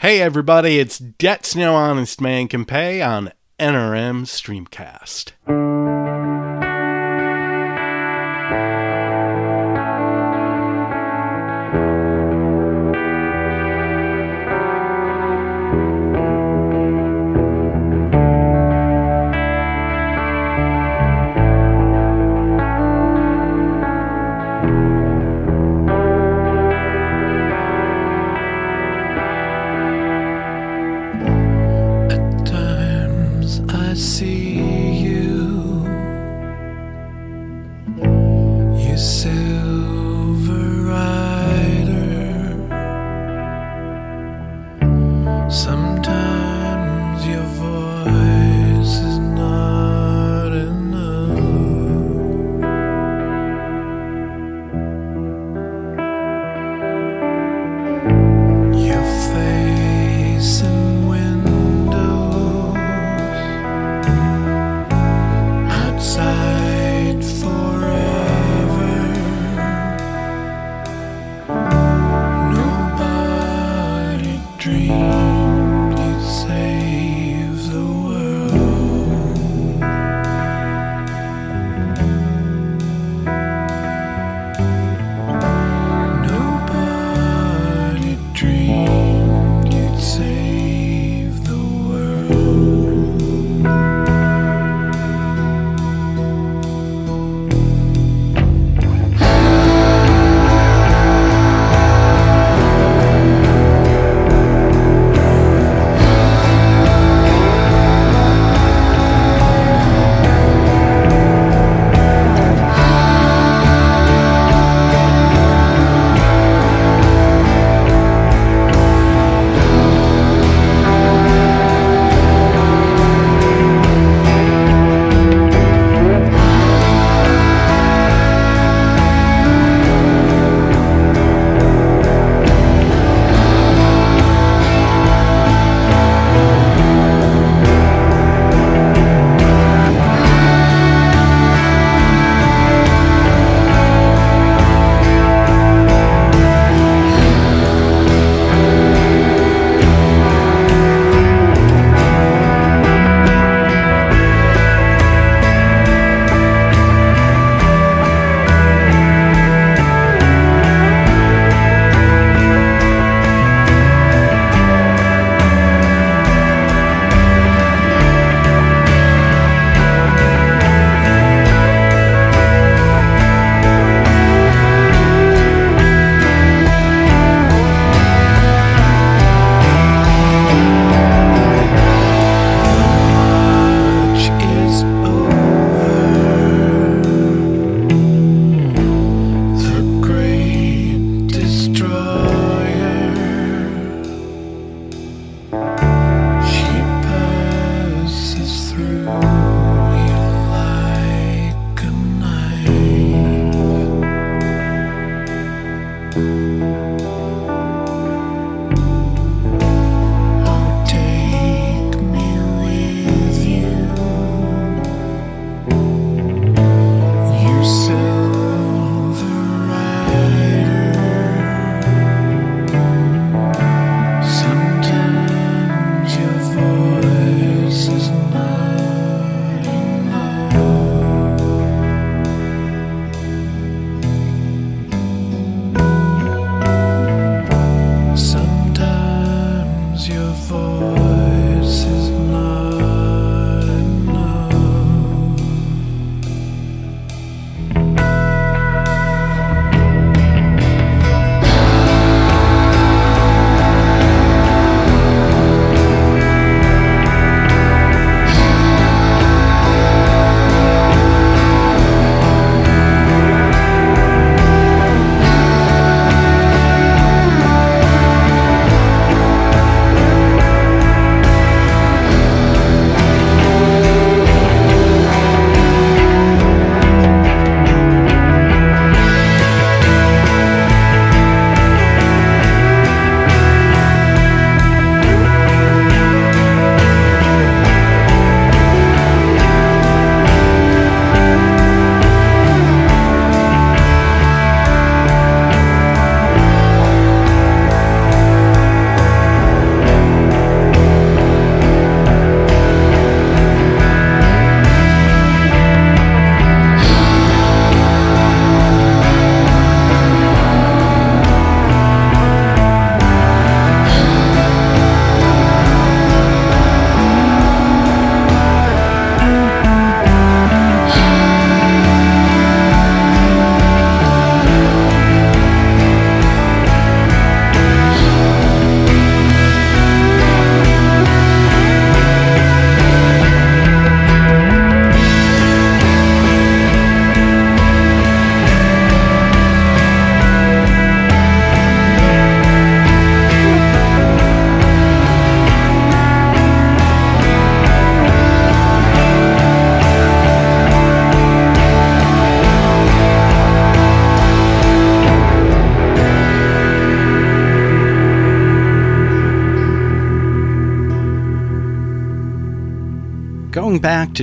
Hey everybody, it's Debts No Honest Man Can Pay on NRM Streamcast.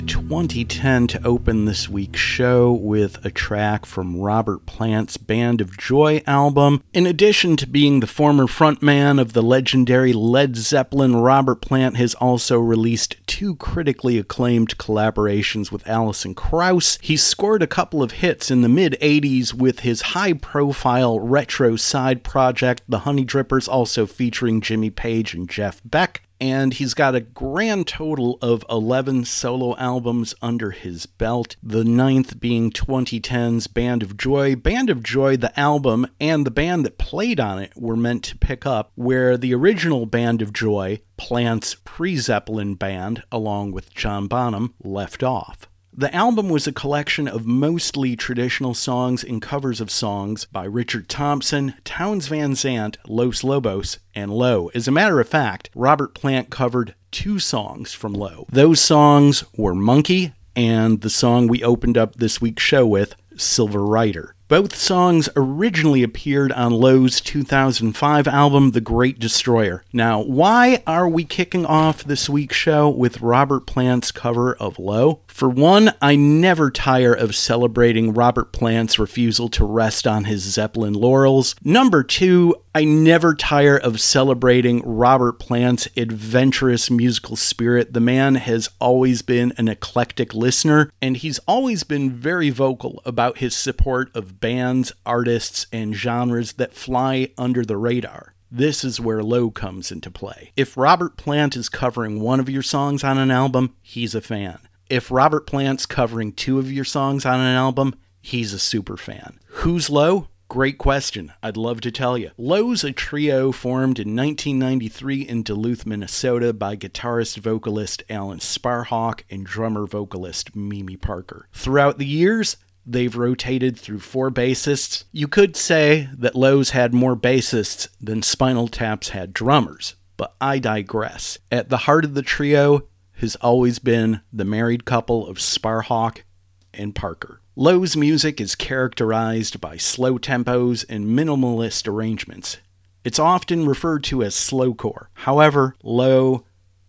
Going back to 2010 to open this week's show with a track from Robert Plant's Band of Joy album. In addition to being the former frontman of the legendary Led Zeppelin, Robert Plant has also released two critically acclaimed collaborations with Alison Krauss. He scored a couple of hits in the mid 80s with his high profile retro side project, The Honeydrippers, also featuring Jimmy Page and Jeff Beck and he's got a grand total of 11 solo albums under his belt, the ninth being 2010's Band of Joy. Band of Joy, the album, and the band that played on it were meant to pick up where the original Band of Joy, Plant's pre Zeppelin band, along with John Bonham, left off. The album was a collection of mostly traditional songs and covers of songs by Richard Thompson, Townes Van Zandt, Los Lobos, and Low. As a matter of fact, Robert Plant covered two songs from Low. Those songs were Monkey and the song we opened up this week's show with, Silver Rider. Both songs originally appeared on Low's 2005 album, The Great Destroyer. Now, why are we kicking off this week's show with Robert Plant's cover of Low? For one, I never tire of celebrating Robert Plant's refusal to rest on his Zeppelin laurels. Number two, I never tire of celebrating Robert Plant's adventurous musical spirit. The man has always been an eclectic listener, and he's always been very vocal about his support of bands, artists, and genres that fly under the radar. This is where Low comes into play. If Robert Plant is covering one of your songs on an album, he's a fan. If Robert Plant's covering two of your songs on an album, he's a super fan. Who's Low? Great question. I'd love to tell you. Low's a trio formed in 1993 in Duluth, Minnesota by guitarist vocalist Alan Sparhawk and drummer vocalist Mimi Parker. Throughout the years, they've rotated through four bassists. You could say that Low's had more bassists than Spinal Tap's had drummers, but I digress. At the heart of the trio has always been the married couple of Sparhawk and Parker. Low's music is characterized by slow tempos and minimalist arrangements. It's often referred to as slowcore. However, Lowe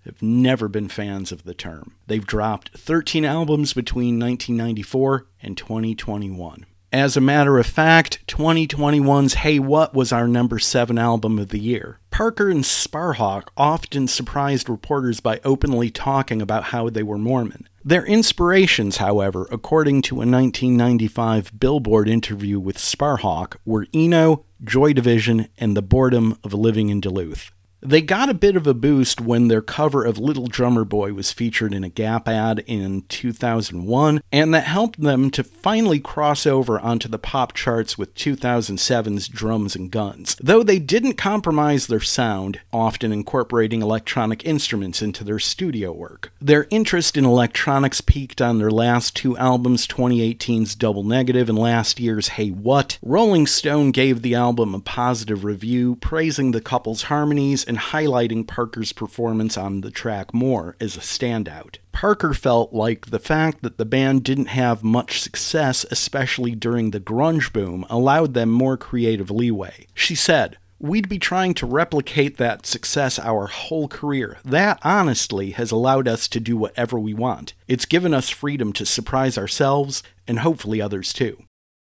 have never been fans of the term. They've dropped 13 albums between 1994 and 2021. As a matter of fact, 2021's Hey What was our number 7 album of the year. Parker and Sparhawk often surprised reporters by openly talking about how they were Mormon. Their inspirations, however, according to a 1995 Billboard interview with Sparhawk, were Eno, Joy Division, and the boredom of living in Duluth. They got a bit of a boost when their cover of Little Drummer Boy was featured in a Gap ad in 2001, and that helped them to finally cross over onto the pop charts with 2007's Drums and Guns. Though they didn't compromise their sound, often incorporating electronic instruments into their studio work. Their interest in electronics peaked on their last two albums, 2018's Double Negative and last year's Hey What. Rolling Stone gave the album a positive review, praising the couple's harmonies and highlighting Parker's performance on the track more as a standout. Parker felt like the fact that the band didn't have much success, especially during the grunge boom, allowed them more creative leeway. She said, We'd be trying to replicate that success our whole career. That, honestly, has allowed us to do whatever we want. It's given us freedom to surprise ourselves and hopefully others too.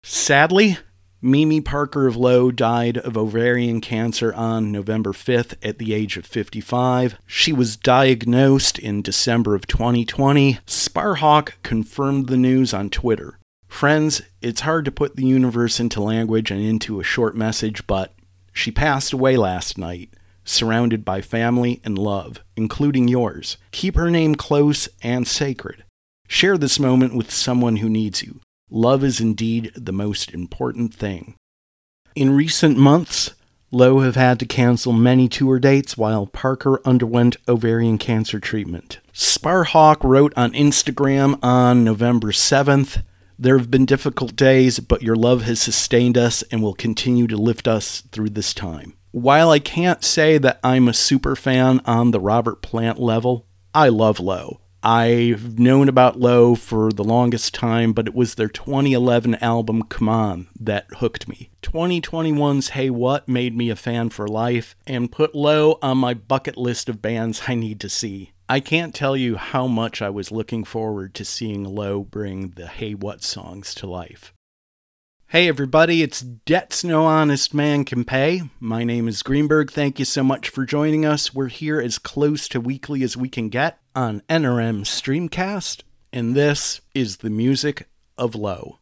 Sadly, Mimi Parker of Low died of ovarian cancer on November 5th at the age of 55. She was diagnosed in December of 2020. Sparhawk confirmed the news on Twitter. Friends, it's hard to put the universe into language and into a short message, but she passed away last night, surrounded by family and love, including yours. Keep her name close and sacred. Share this moment with someone who needs you. Love is indeed the most important thing. In recent months, Low have had to cancel many tour dates while Parker underwent ovarian cancer treatment. Sparhawk wrote on Instagram on November 7th There have been difficult days, but your love has sustained us and will continue to lift us through this time. While I can't say that I'm a super fan on the Robert Plant level, I love Low. I've known about Low for the longest time, but it was their 2011 album Come On that hooked me. 2021's Hey What made me a fan for life and put Low on my bucket list of bands I need to see. I can't tell you how much I was looking forward to seeing Low bring the Hey What songs to life. Hey everybody, it's Debts No Honest Man Can Pay. My name is Greenberg. Thank you so much for joining us. We're here as close to weekly as we can get on NRM Streamcast, and this is the music of Low.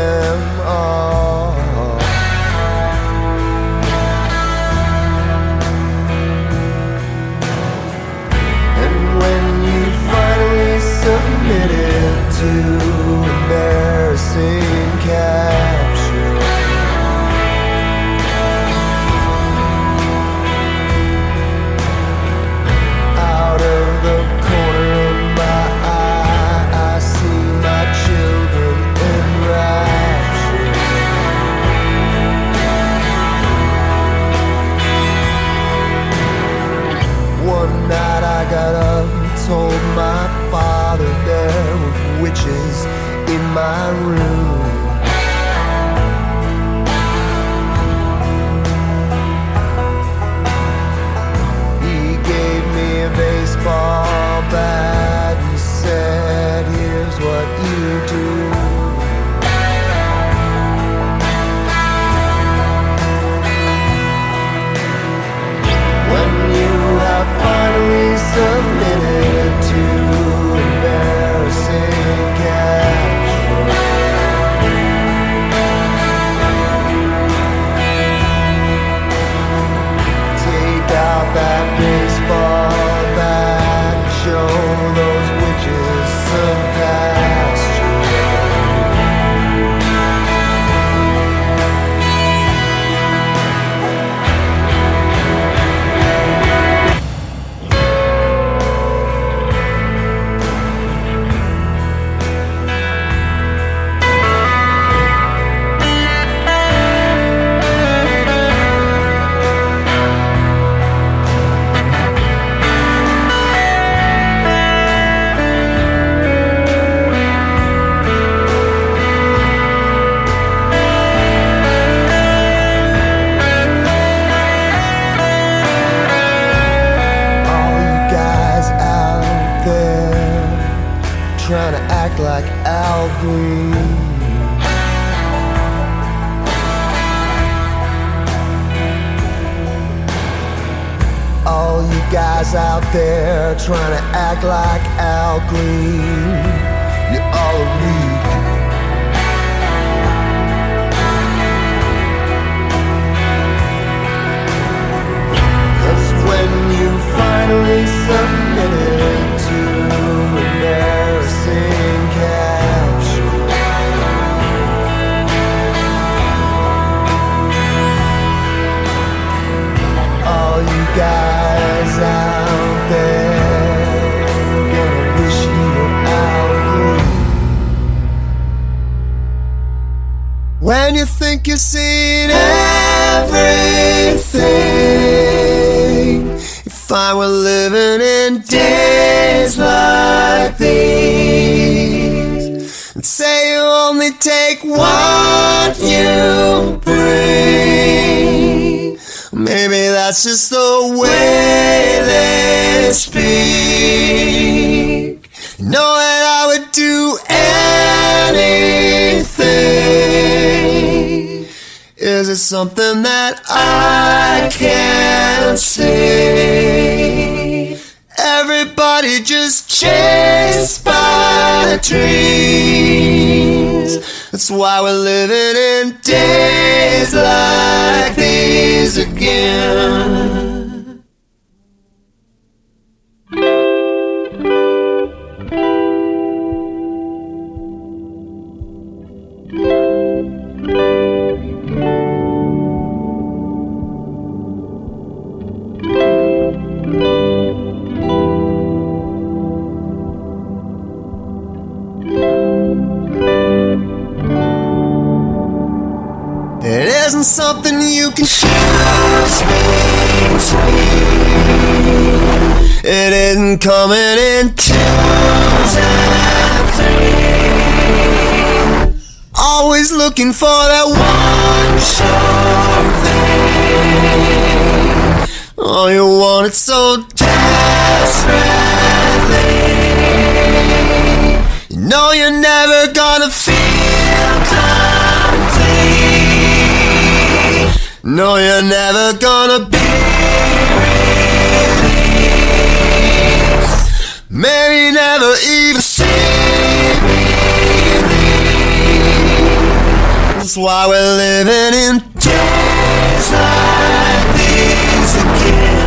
Them my room. Guys out there trying to act like Al Green. When you think you've seen everything, if I were living in days like these, and say you only take what you bring, maybe that's just the way they speak. Something that I can't see? Everybody just chased by dreams. That's why we're living in days like these again. Isn't something you can between. It isn't coming in. Always looking for that one sure thing. Oh, you want it so desperately. You know you're never gonna feel No, you're never gonna be released. Maybe never even see me. That's why we're living in days like these again.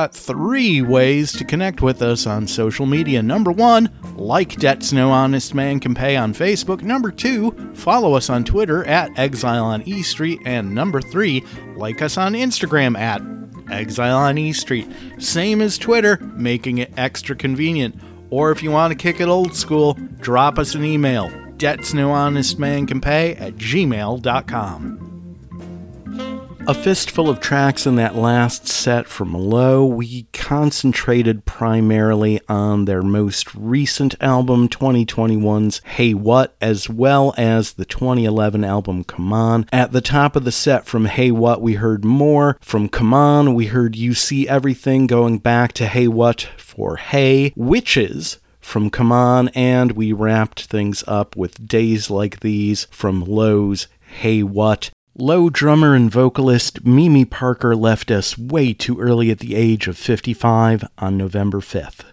Got three ways to connect with us on social media. Number one, like Debts No Honest Man Can Pay on Facebook. Number two, follow us on Twitter at Exile on E Street. And number three, like us on Instagram at Exile on E Street. Same as Twitter, making it extra convenient. Or if you want to kick it old school, drop us an email. Debts No Honest Man Can Pay at gmail.com. A fistful of tracks in that last set from Low, we concentrated primarily on their most recent album, 2021's Hey What, as well as the 2011 album C'mon. At the top of the set from Hey What, we heard more. From C'mon, we heard You See Everything going back to Hey What for Hey, Witches from C'mon, and we wrapped things up with Days Like These from Low's Hey What. Low drummer and vocalist Mimi Parker left us way too early at the age of 55 on November 5th.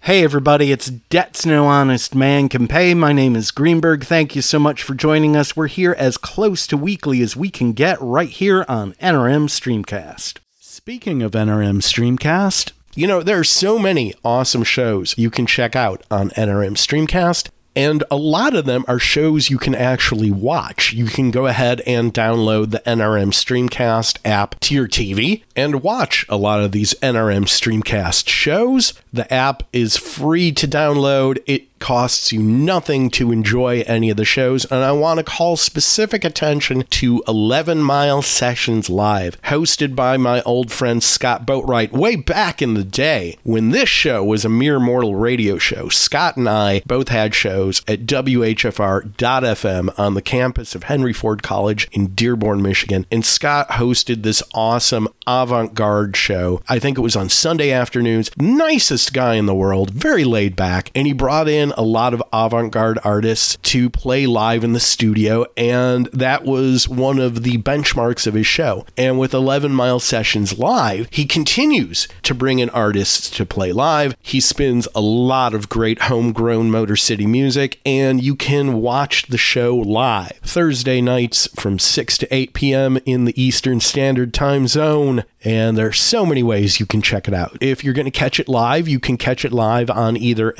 Hey everybody, it's Debts No Honest Man Can Pay. My name is Greenberg. Thank you so much for joining us. We're here as close to weekly as we can get right here on NRM Streamcast. Speaking of NRM Streamcast, you know, there are so many awesome shows you can check out on NRM Streamcast. And a lot of them are shows you can actually watch. You can go ahead and download the NRM Streamcast app to your TV and watch a lot of these NRM Streamcast shows. The app is free to download. It costs you nothing to enjoy any of the shows, and I want to call specific attention to 11 Mile Sessions Live, hosted by my old friend Scott Boatwright way back in the day when this show was a mere mortal radio show. Scott and I both had shows at WHFR.FM on the campus of Henry Ford College in Dearborn, Michigan, and Scott hosted this awesome avant garde show. I think it was on Sunday afternoons. Nicest guy in the world, very laid back, and he brought in a lot of avant garde artists to play live in the studio, and that was one of the benchmarks of his show. And with 11 Mile Sessions Live, he continues to bring in artists to play live. He spins a lot of great homegrown Motor City music, and you can watch the show live Thursday nights from 6 to 8 p.m. in the Eastern Standard Time Zone. And there are so many ways you can check it out. If you're going to catch it live, you can catch it live on either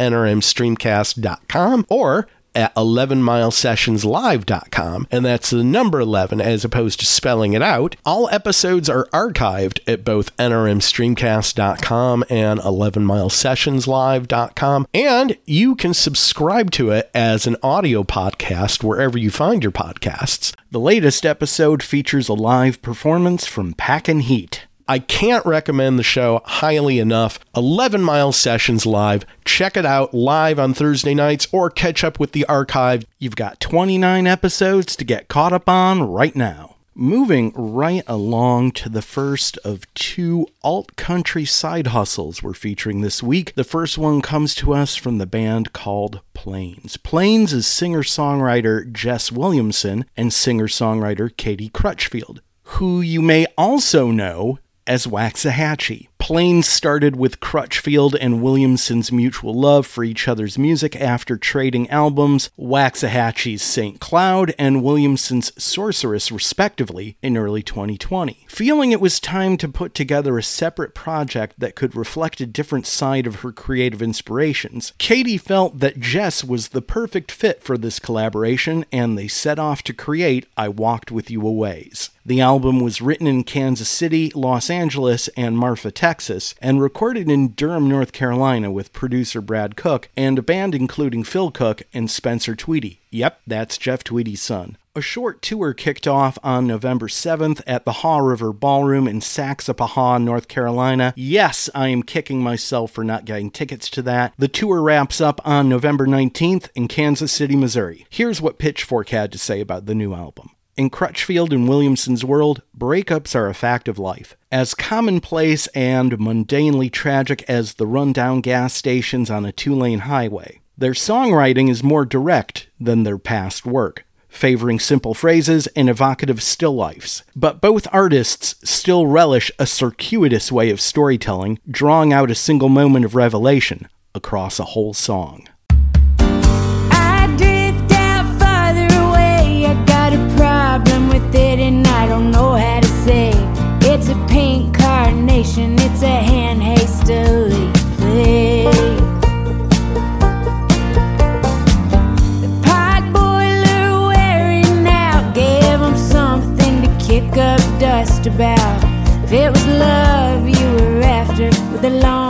nrmstreamcast.com or at 11milesessionslive.com, and that's the number 11 as opposed to spelling it out. All episodes are archived at both nrmstreamcast.com and 11milesessionslive.com, and you can subscribe to it as an audio podcast wherever you find your podcasts. The latest episode features a live performance from Pack and Heat. I can't recommend the show highly enough. 11 Mile Sessions Live. Check it out live on Thursday nights or catch up with the archive. You've got 29 episodes to get caught up on right now. Moving right along to the first of two alt country side hustles we're featuring this week. The first one comes to us from the band called Plains. Plains is singer songwriter Jess Williamson and singer songwriter Katie Crutchfield, who you may also know as Waxahatchee. Plains started with Crutchfield and Williamson's mutual love for each other's music after trading albums, Waxahatchee's St. Cloud and Williamson's Sorceress, respectively, in early 2020. Feeling it was time to put together a separate project that could reflect a different side of her creative inspirations, Katie felt that Jess was the perfect fit for this collaboration, and they set off to create I Walked With You a Ways. The album was written in Kansas City, Los Angeles, and Marfa, Texas, and recorded in Durham, North Carolina with producer Brad Cook and a band including Phil Cook and Spencer Tweedy. Yep, that's Jeff Tweedy's son. A short tour kicked off on November 7th at the Haw River Ballroom in Saxapahaw, North Carolina. Yes, I am kicking myself for not getting tickets to that. The tour wraps up on November 19th in Kansas City, Missouri. Here's what Pitchfork had to say about the new album. In Crutchfield and Williamson's world, breakups are a fact of life. As commonplace and mundanely tragic as the rundown gas stations on a two lane highway, their songwriting is more direct than their past work, favoring simple phrases and evocative still lifes. But both artists still relish a circuitous way of storytelling, drawing out a single moment of revelation across a whole song. After, with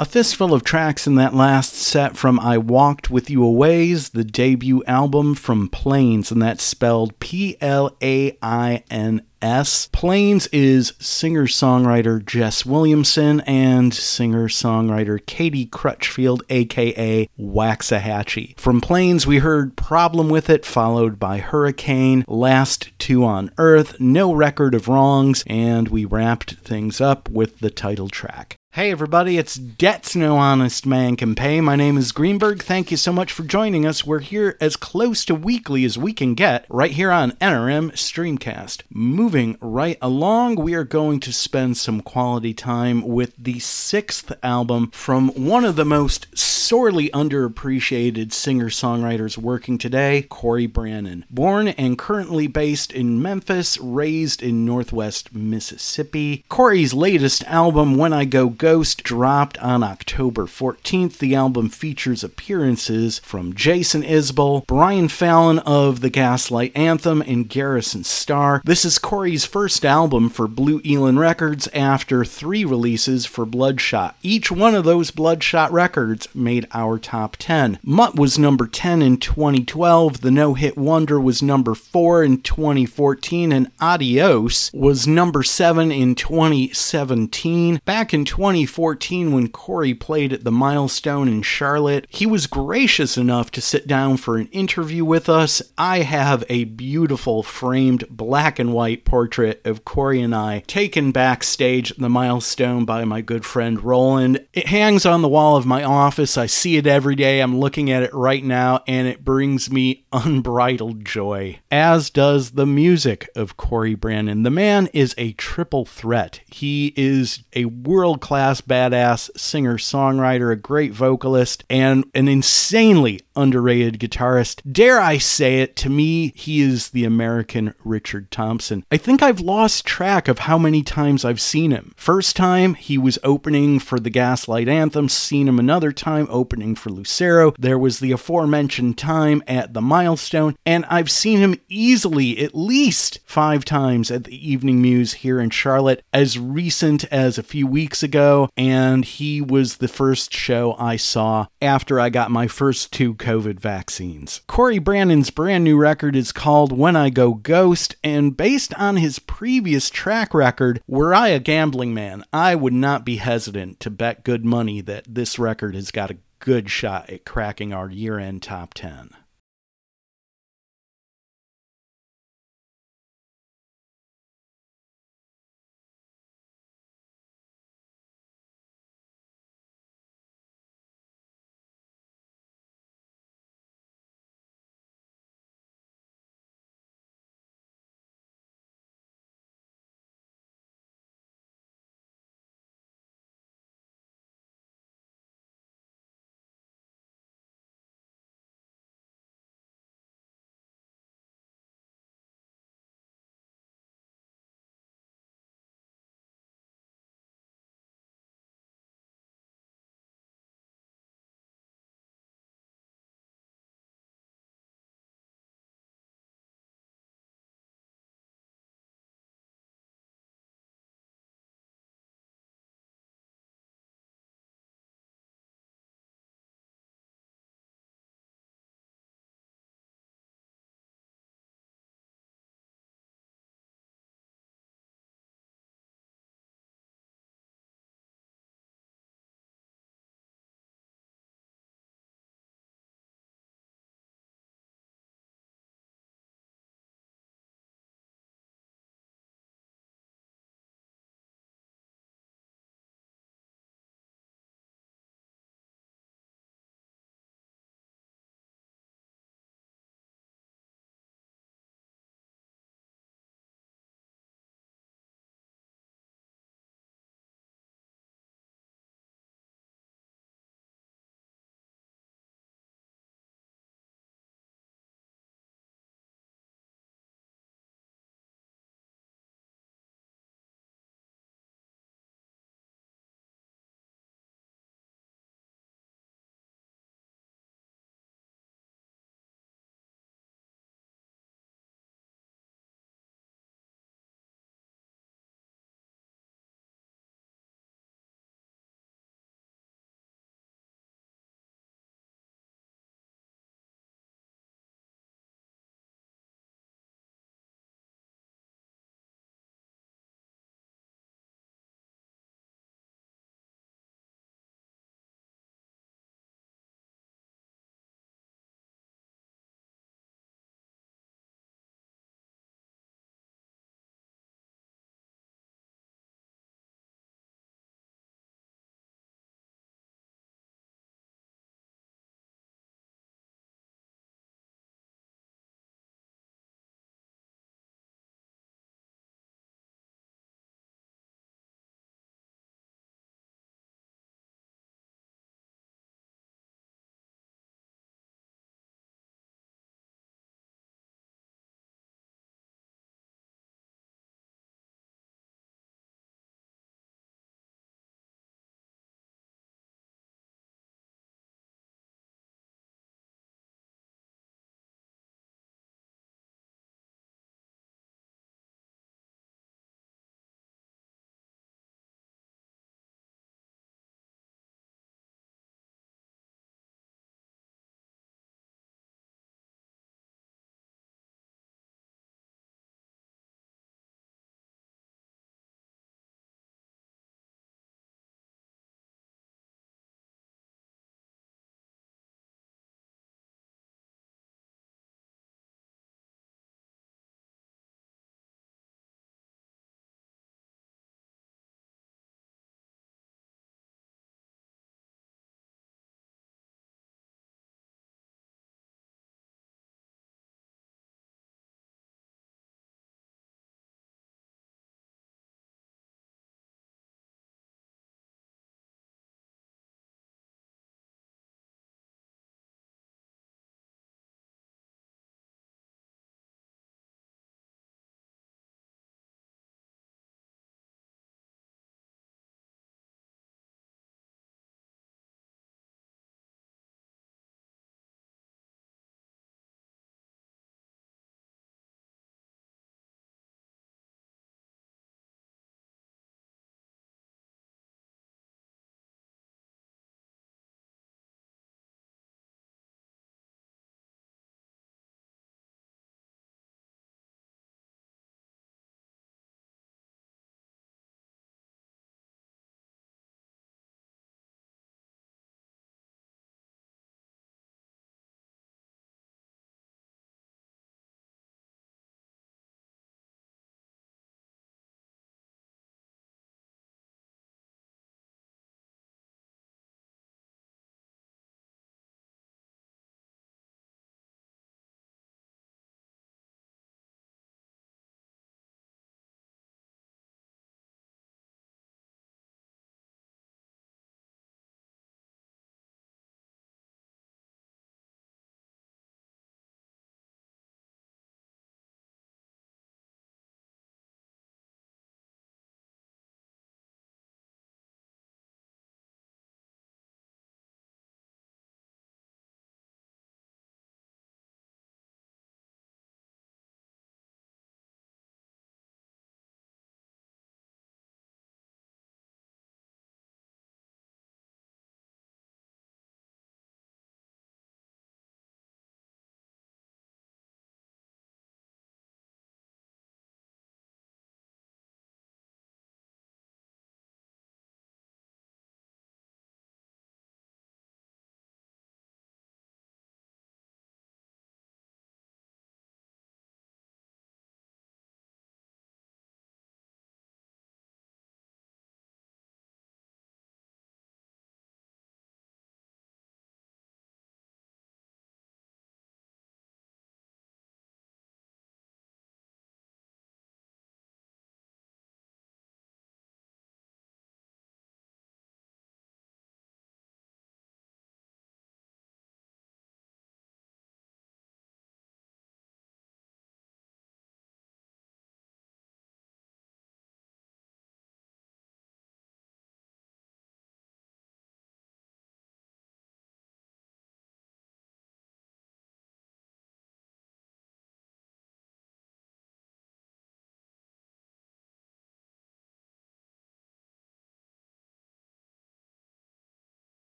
A fistful of tracks in that last set from I Walked With You a Ways, the debut album from Plains, and that's spelled P L A I N S. Plains is singer songwriter Jess Williamson and singer songwriter Katie Crutchfield, aka Waxahatchee. From Plains, we heard Problem with It, followed by Hurricane, Last Two on Earth, No Record of Wrongs, and we wrapped things up with the title track. Hey everybody, it's Debts No Honest Man Can Pay. My name is Greenberg. Thank you so much for joining us. We're here as close to weekly as we can get, right here on NRM Streamcast. Moving right along, we are going to spend some quality time with the sixth album from one of the most sorely underappreciated singer songwriters working today, Corey Branan. Born and currently based in Memphis, raised in Northwest Mississippi. Corey's latest album, When I Go Ghost, dropped on October 14th. The album features appearances from Jason Isbell, Brian Fallon of the Gaslight Anthem, and Garrison Starr. This is Corey First album for Blue Elan Records after three releases for Bloodshot. Each one of those Bloodshot records made our top 10. Mutt was number 10 in 2012, The No Hit Wonder was number 4 in 2014, and Adios was number 7 in 2017. Back in 2014, when Corey played at the Milestone in Charlotte, he was gracious enough to sit down for an interview with us. I have a beautiful framed black and white portrait of Corey and I taken backstage at the Milestone by my good friend Roland. It hangs on the wall of my office. I see it every day. I'm looking at it right now, and it brings me unbridled joy, as does the music of Corey Branan. The man is a triple threat. He is a world class badass singer songwriter, a great vocalist, and an insanely underrated guitarist. Dare I say it, to me, he is the American Richard Thompson. I think I've lost track of how many times I've seen him. First time, he was opening for the Gaslight Anthem, seen him another time opening for Lucero. There was the aforementioned time at the Milestone, and I've seen him easily at least five times at the Evening Muse here in Charlotte as recent as a few weeks ago, and he was the first show I saw after I got my first two COVID vaccines. Corey Branan's brand new record is called When I Go Ghost, and based on his previous track record, were I a gambling man, I would not be hesitant to bet good money that this record has got a good shot at cracking our year end top 10.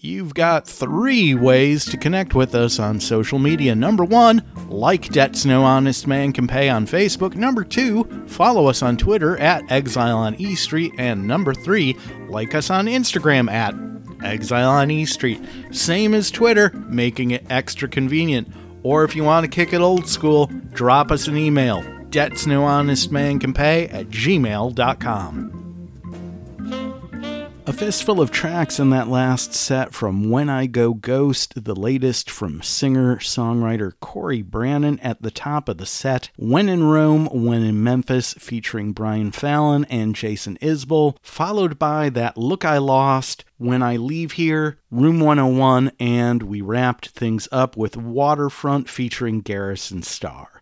You've got three ways to connect with us on social media. Number one, like Debts No Honest Man Can Pay on Facebook. Number two, follow us on Twitter at Exile on E Street. And number three, like us on Instagram at Exile on E Street. Same as Twitter, making it extra convenient. Or if you want to kick it old school, drop us an email. Debts No Honest Man Can Pay at gmail.com. A fistful of tracks in that last set from When I Go Ghost, the latest from singer songwriter Corey Branan at the top of the set, When in Rome, When in Memphis, featuring Brian Fallon and Jason Isbell, followed by that Look I Lost, When I Leave Here, Room 101, and we wrapped things up with Waterfront featuring Garrison Starr.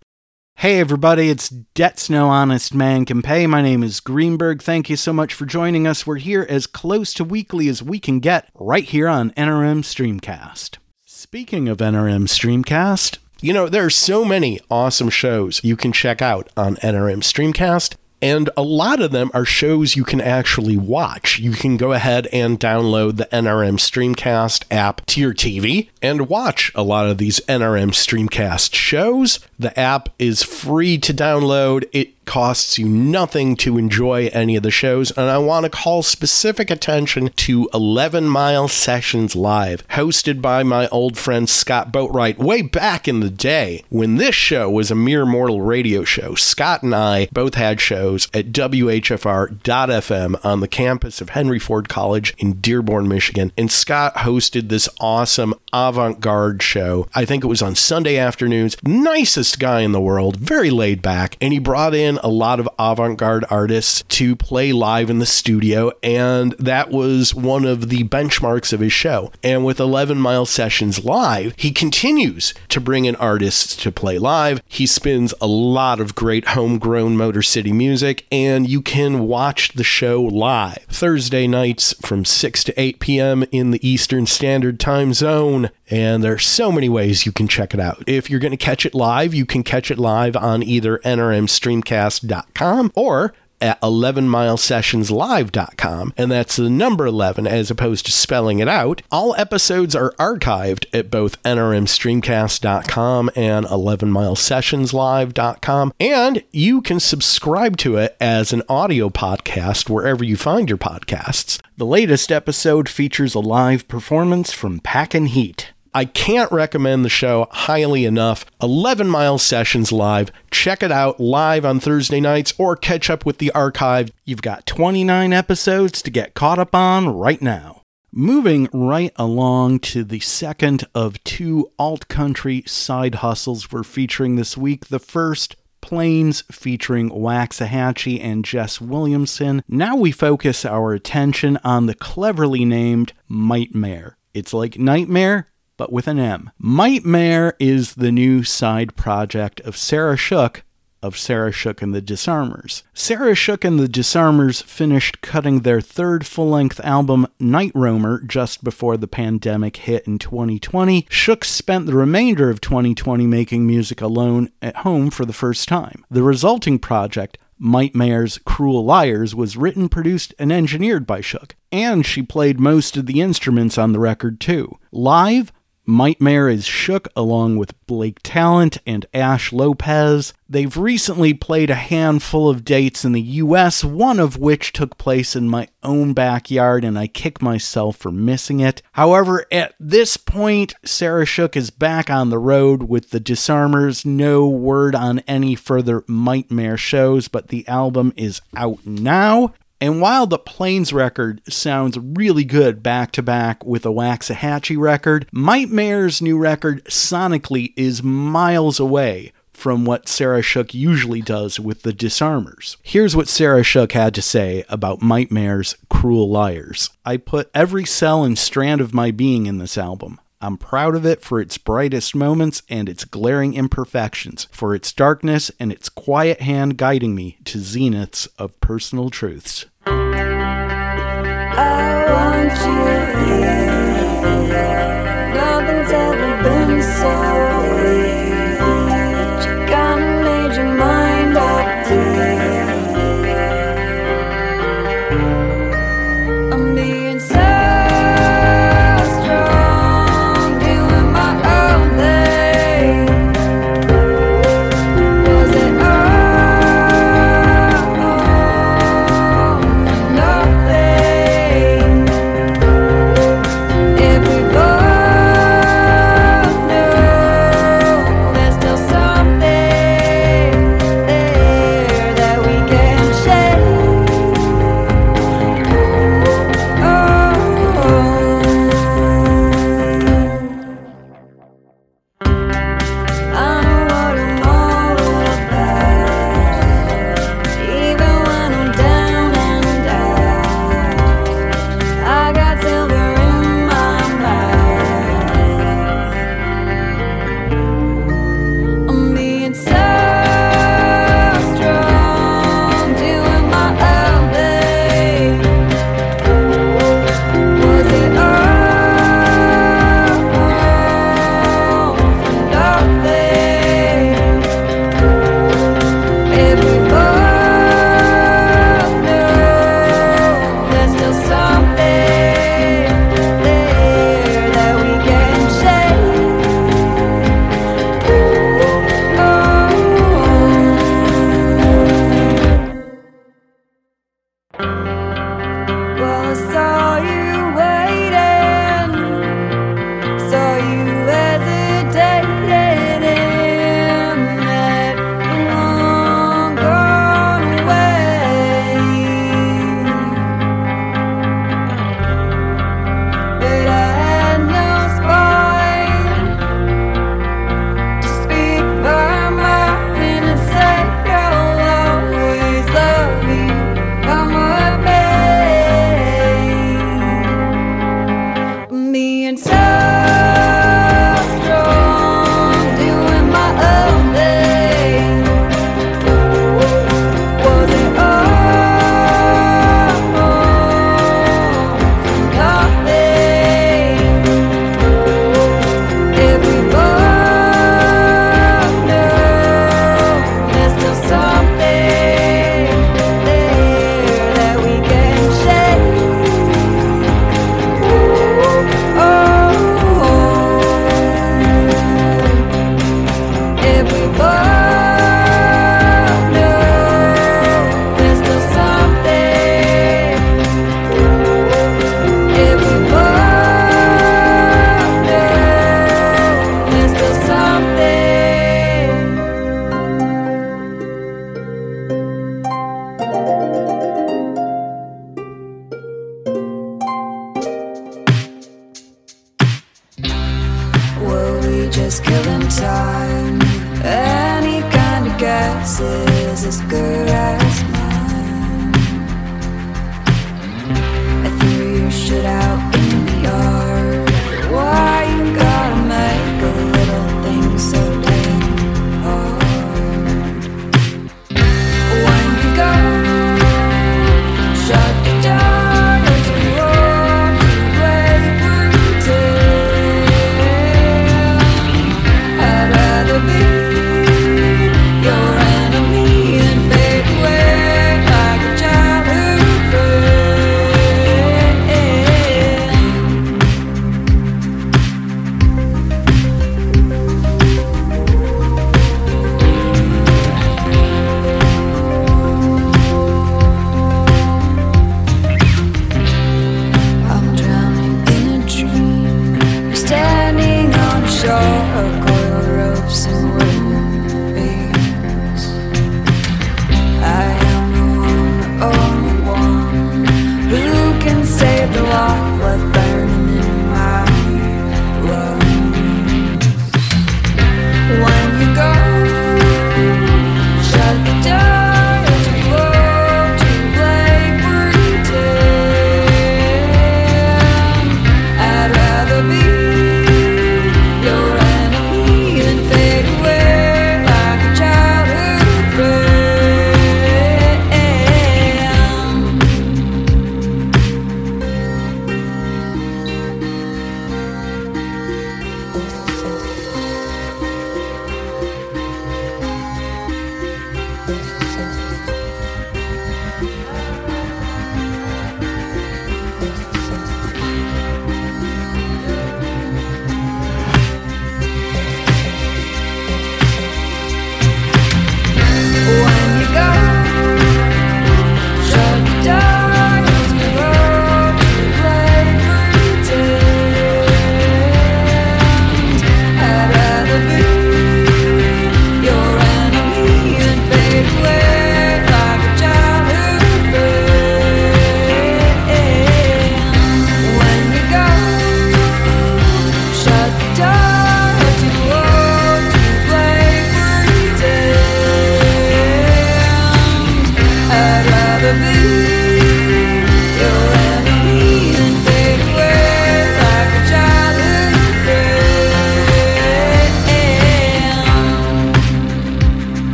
Hey everybody, it's Debts No Honest Man Can Pay. My name is Greenberg. Thank you so much for joining us. We're here as close to weekly as we can get right here on NRM Streamcast. Speaking of NRM Streamcast, You know, there are so many awesome shows you can check out on NRM Streamcast. And a lot of them are shows you can actually watch. You can go ahead and download the NRM Streamcast app to your TV and watch a lot of these NRM Streamcast shows. The app is free to download. It costs you nothing to enjoy any of the shows. And I want to call specific attention to 11 Mile Sessions Live, hosted by my old friend Scott Boatwright way back in the day when this show was a mere mortal radio show. Scott and I both had shows at WHFR.FM on the campus of Henry Ford College in Dearborn, Michigan. And Scott hosted this awesome avant garde show. I think it was on Sunday afternoons. Nicest guy in the world, very laid back. And he brought in a lot of avant garde artists to play live in the studio. And that was one of the benchmarks of his show. And with 11 Mile Sessions Live, he continues to bring in artists to play live. He spins a lot of great homegrown Motor City music, and you can watch the show live Thursday nights from 6 to 8 p.m. in the Eastern Standard Time Zone. And there are so many ways you can check it out. If you're going to catch it live, you can catch it live on either nrmstreamcast.com or at 11milesessionslive.com, and that's the number 11 as opposed to spelling it out. All episodes are archived at both nrmstreamcast.com and 11milesessionslive.com, and you can subscribe to it as an audio podcast wherever you find your podcasts. the latest episode features a live performance from Pack and Heat. I can't recommend the show highly enough. 11 Mile Sessions Live. Check it out live on Thursday nights or catch up with the archive. You've got 29 episodes to get caught up on right now. Moving right along to the second of two alt country side hustles we're featuring this week. The first, Plains featuring Waxahatchee and Jess Williamson. Now we focus our attention on the cleverly named Mightmare. It's like Nightmare, but with an M. Mightmare is the new side project of Sarah Shook of Sarah Shook and the Disarmers. Sarah Shook and the Disarmers finished cutting their third full length album, Night Roamer, just before the pandemic hit in 2020. Shook spent the remainder of 2020 making music alone at home for the first time. The resulting project, Mightmare's Cruel Liars was written, produced, and engineered by Shook, and she played most of the instruments on the record too. Live, Mightmare is Shook along with Blake Talent and Ash Lopez. They've recently played a handful of dates in the US, one of which took place in my own backyard, and I kick myself for missing it. However, at this point, Sarah Shook is back on the road with the Disarmers. No word on any further Mightmare shows, but the album is out now. And while the Plains record sounds really good back to back with a Waxahatchee record, Mightmare's new record sonically is miles away from what Sarah Shook usually does with the Disarmers. Here's what Sarah Shook had to say about Mightmare's Cruel Liars. I put every cell and strand of my being in this album. I'm proud of it for its brightest moments and its glaring imperfections, for its darkness and its quiet hand guiding me to zeniths of personal truths. Nothing's ever been so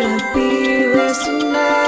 you better be listening. If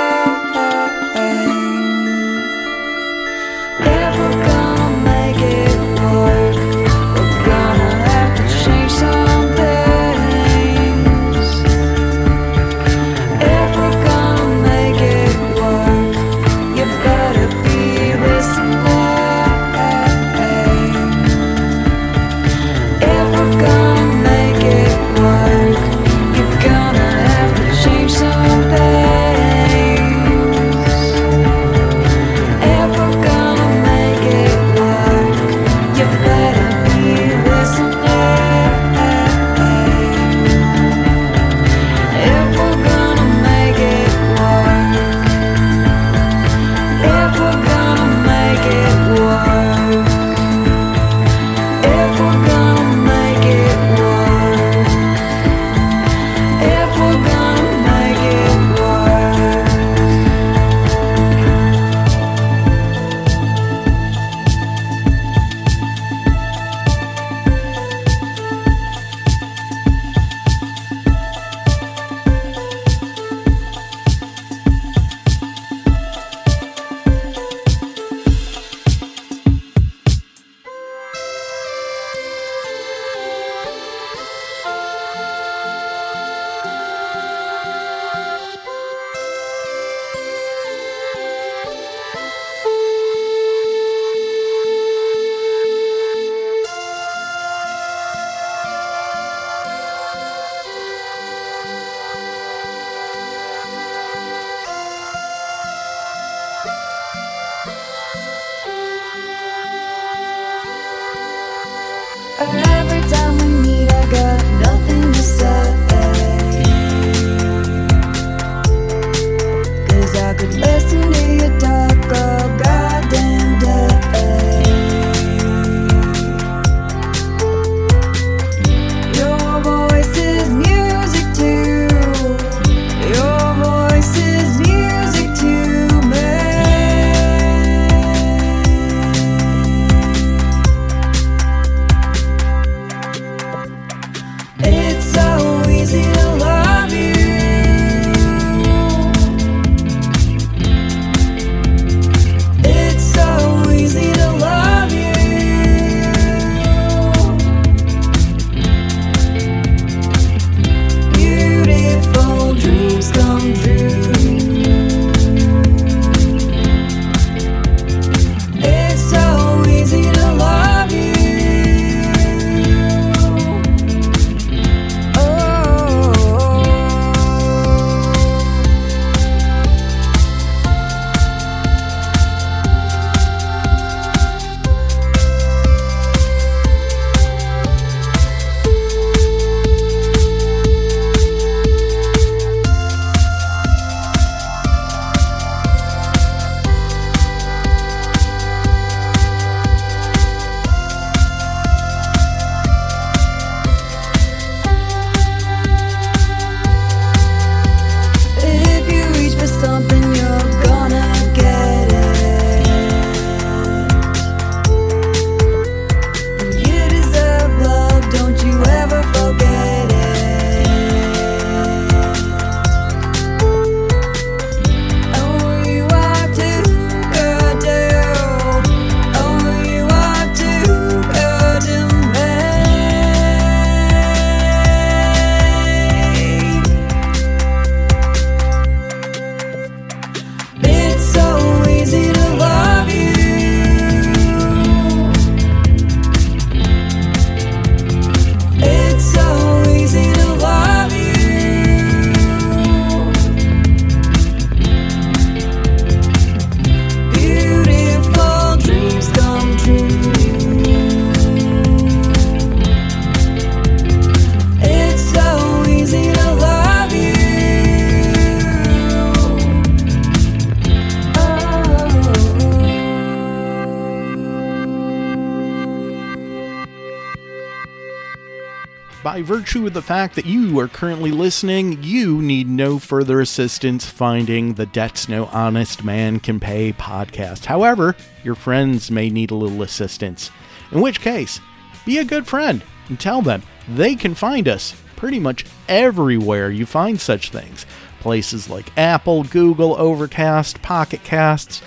By virtue of the fact that you are currently listening, you need no further assistance finding the Debts No Honest Man Can Pay podcast. However, your friends may need a little assistance. In which case, be a good friend and tell them they can find us pretty much everywhere you find such things. Places like Apple, Google, Overcast, Pocket Casts,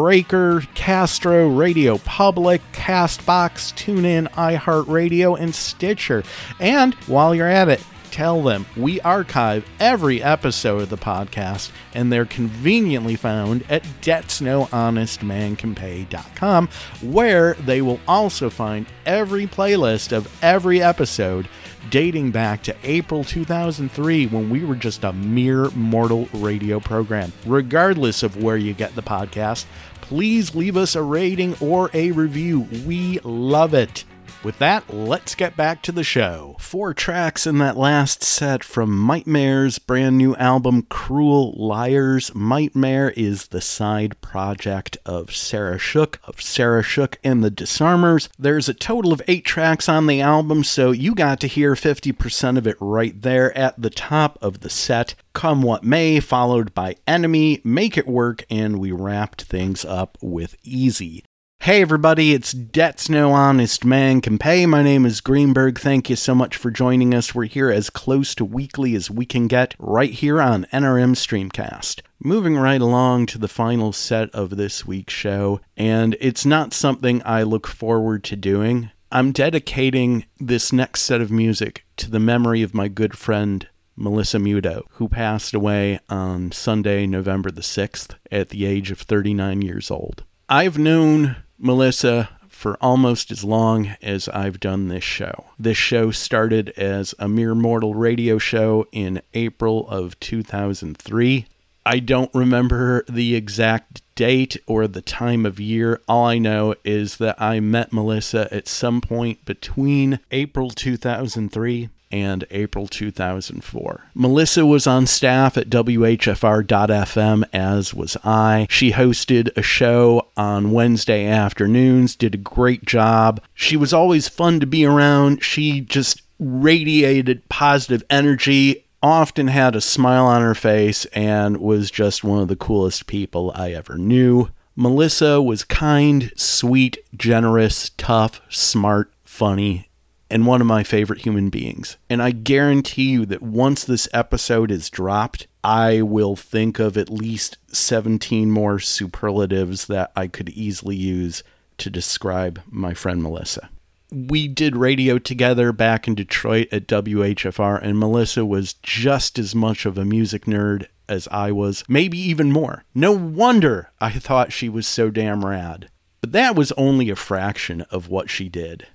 Breaker, Castro, Radio Public, Castbox, TuneIn, iHeartRadio, and Stitcher. And while you're at it, tell them we archive every episode of the podcast and they're conveniently found at debtsnohonestmancanpay.com where they will also find every playlist of every episode dating back to April 2003 when we were just a mere mortal radio program. Regardless of where you get the podcast, please leave us a rating or a review. We love it. With that, let's get back to the show. Four tracks in that last set from Mightmare's brand new album, Cruel Liars. Mightmare is the side project of Sarah Shook, of Sarah Shook and the Disarmers. There's a total of eight tracks on the album, so you got to hear 50% of it right there at the top of the set. Come What May, followed by Enemy, Make It Work, and we wrapped things up with Easy. Hey everybody, it's Debts No Honest Man Can Pay. My name is Greenberg. Thank you so much for joining us. We're here as close to weekly as we can get right here on NRM Streamcast. Moving right along to the final set of this week's show, and it's not something I look forward to doing. I'm dedicating this next set of music to the memory of my good friend Melissa Muto, who passed away on Sunday, November the 6th, at the age of 39 years old. I've known Melissa for almost as long as I've done this show. This show started as a mere mortal radio show in April of 2003. I don't remember the exact date or the time of year. All I know is that I met Melissa at some point between April 2003 and April 2004. Melissa was on staff at WHFR.FM, as was I. She hosted a show on Wednesday afternoons, did a great job. She was always fun to be around. She just radiated positive energy. Often had a smile on her face and was just one of the coolest people I ever knew. Melissa was kind, sweet, generous, tough, smart, funny, and one of my favorite human beings. And I guarantee you that once this episode is dropped, I will think of at least 17 more superlatives that I could easily use to describe my friend Melissa. We did radio together back in Detroit at WHFR, and Melissa was just as much of a music nerd as I was, maybe even more. No wonder I thought she was so damn rad. But that was only a fraction of what she did.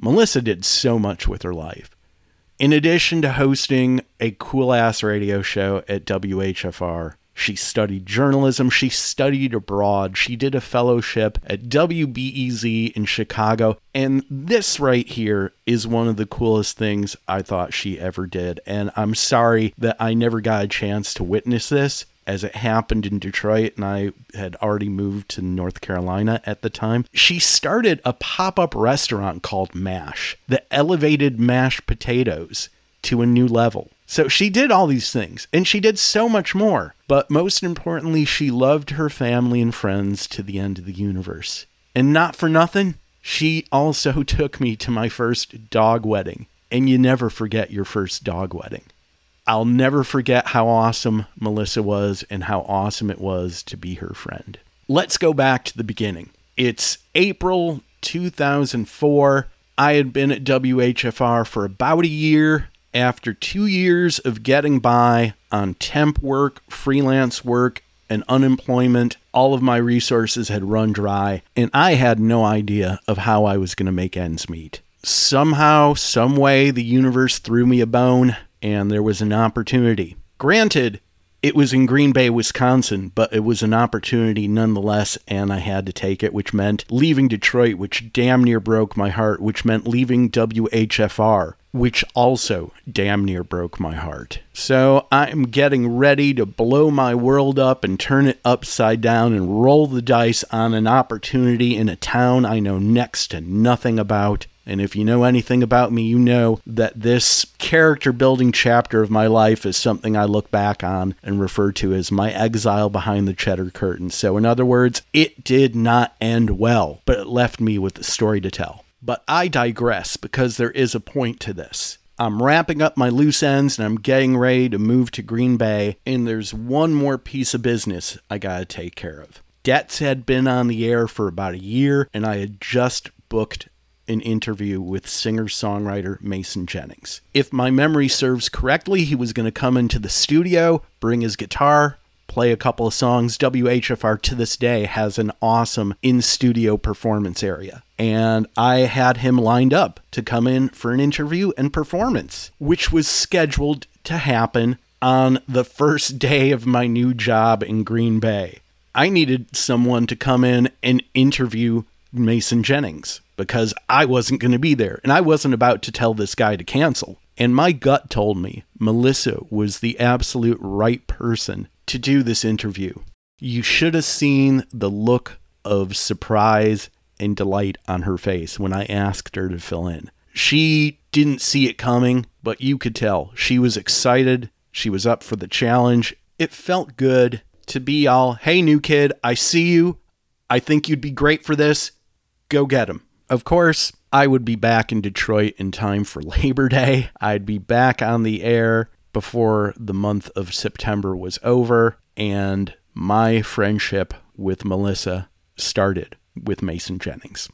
Melissa did so much with her life. In addition to hosting a cool ass radio show at WHFR, she studied journalism. She studied abroad. She did a fellowship at WBEZ in Chicago. And this right here is one of the coolest things I thought she ever did. And I'm sorry that I never got a chance to witness this as it happened in Detroit and I had already moved to North Carolina at the time. She started a pop up restaurant called MASH that elevated mashed potatoes to a new level. So she did all these things and she did so much more. But most importantly, she loved her family and friends to the end of the universe. And not for nothing, she also took me to my first dog wedding. And you never forget your first dog wedding. I'll never forget how awesome Melissa was and how awesome it was to be her friend. Let's go back to the beginning. It's April 2004. I had been at WHFR for about a year. After two years of getting by on temp work, freelance work, and unemployment, all of my resources had run dry, and I had no idea of how I was going to make ends meet. Somehow, some way, the universe threw me a bone, and there was an opportunity. Granted, it was in Green Bay, Wisconsin, but it was an opportunity nonetheless, and I had to take it, which meant leaving Detroit, which damn near broke my heart, which meant leaving WHFR, which also damn near broke my heart. So I'm getting ready to blow my world up and turn it upside down and roll the dice on an opportunity in a town I know next to nothing about. And if you know anything about me, you know that this character building chapter of my life is something I look back on and refer to as my exile behind the cheddar curtain. So, in other words, it did not end well, but it left me with a story to tell. But I digress because there is a point to this. I'm wrapping up my loose ends and I'm getting ready to move to Green Bay, and there's one more piece of business I gotta take care of. Debts had been on the air for about a year, and I had just booked an interview with singer songwriter Mason Jennings. If my memory serves correctly, he was going to come into the studio, bring his guitar, play a couple of songs. WHFR to this day has an awesome in studio performance area. And I had him lined up to come in for an interview and performance, which was scheduled to happen on the first day of my new job in Green Bay. I needed someone to come in and interview Mason Jennings because I wasn't going to be there and I wasn't about to tell this guy to cancel. And my gut told me Melissa was the absolute right person to do this interview. You should have seen the look of surprise and delight on her face when I asked her to fill in. She didn't see it coming, but you could tell she was excited. She was up for the challenge. It felt good to be all, hey, new kid, I see you. I think you'd be great for this. Go get him. Of course, I would be back in Detroit in time for Labor Day. I'd be back on the air before the month of September was over, and my friendship with Melissa started with Mason Jennings.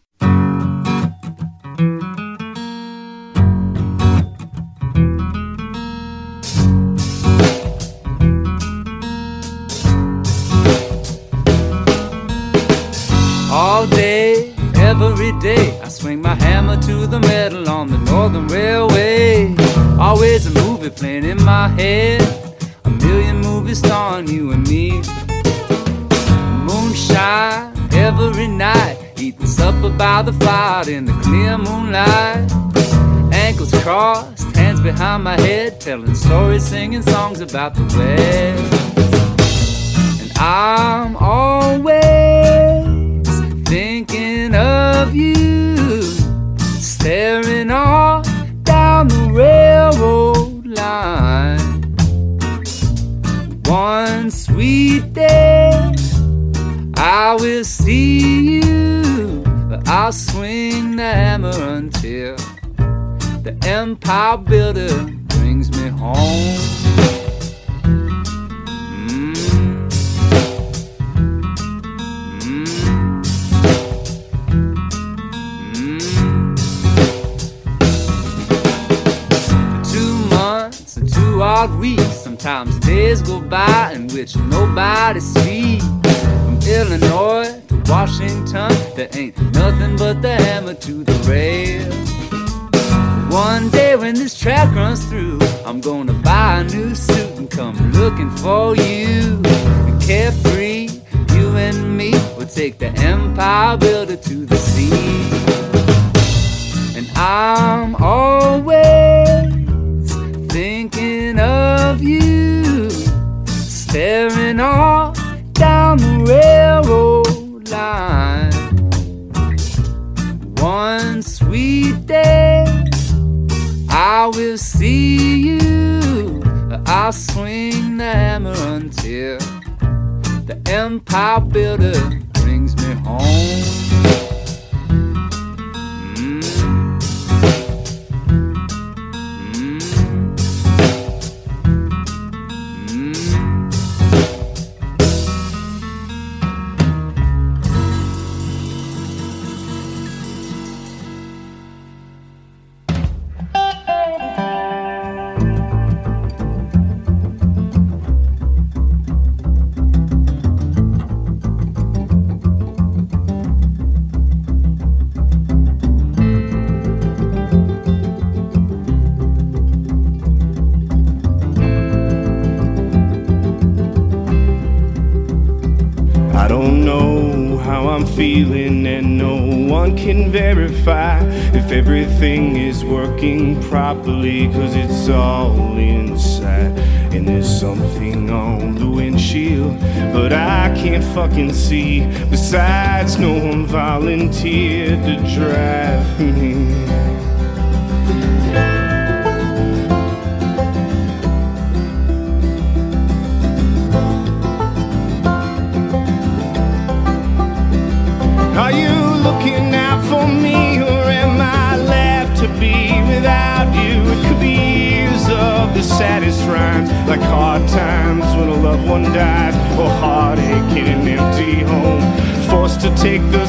Every day, I swing my hammer to the metal on the Northern Railway. Always a movie playing in my head, a million movies starring you and me. Moonshine every night, eating supper by the fire in the clear moonlight. Ankles crossed, hands behind my head, telling stories, singing songs about the West. And I'm always of you, staring off down the railroad line. One sweet day, I will see you, but I'll swing the hammer until the empire builder brings me home. Weeks. Sometimes days go by in which nobody speaks. From Illinois to Washington, there ain't nothing but the hammer to the rail. One day when this track runs through, I'm gonna buy a new suit and come looking for you. Carefree, you and me will take the empire builder to the sea. And I'm always staring off down the railroad line. One sweet day, I will see you. I'll swing the hammer until the empire builder brings me home. if everything is working properly, cause it's all inside. And there's something on the windshield, but I can't fucking see. Besides, no one volunteered to drive me. take the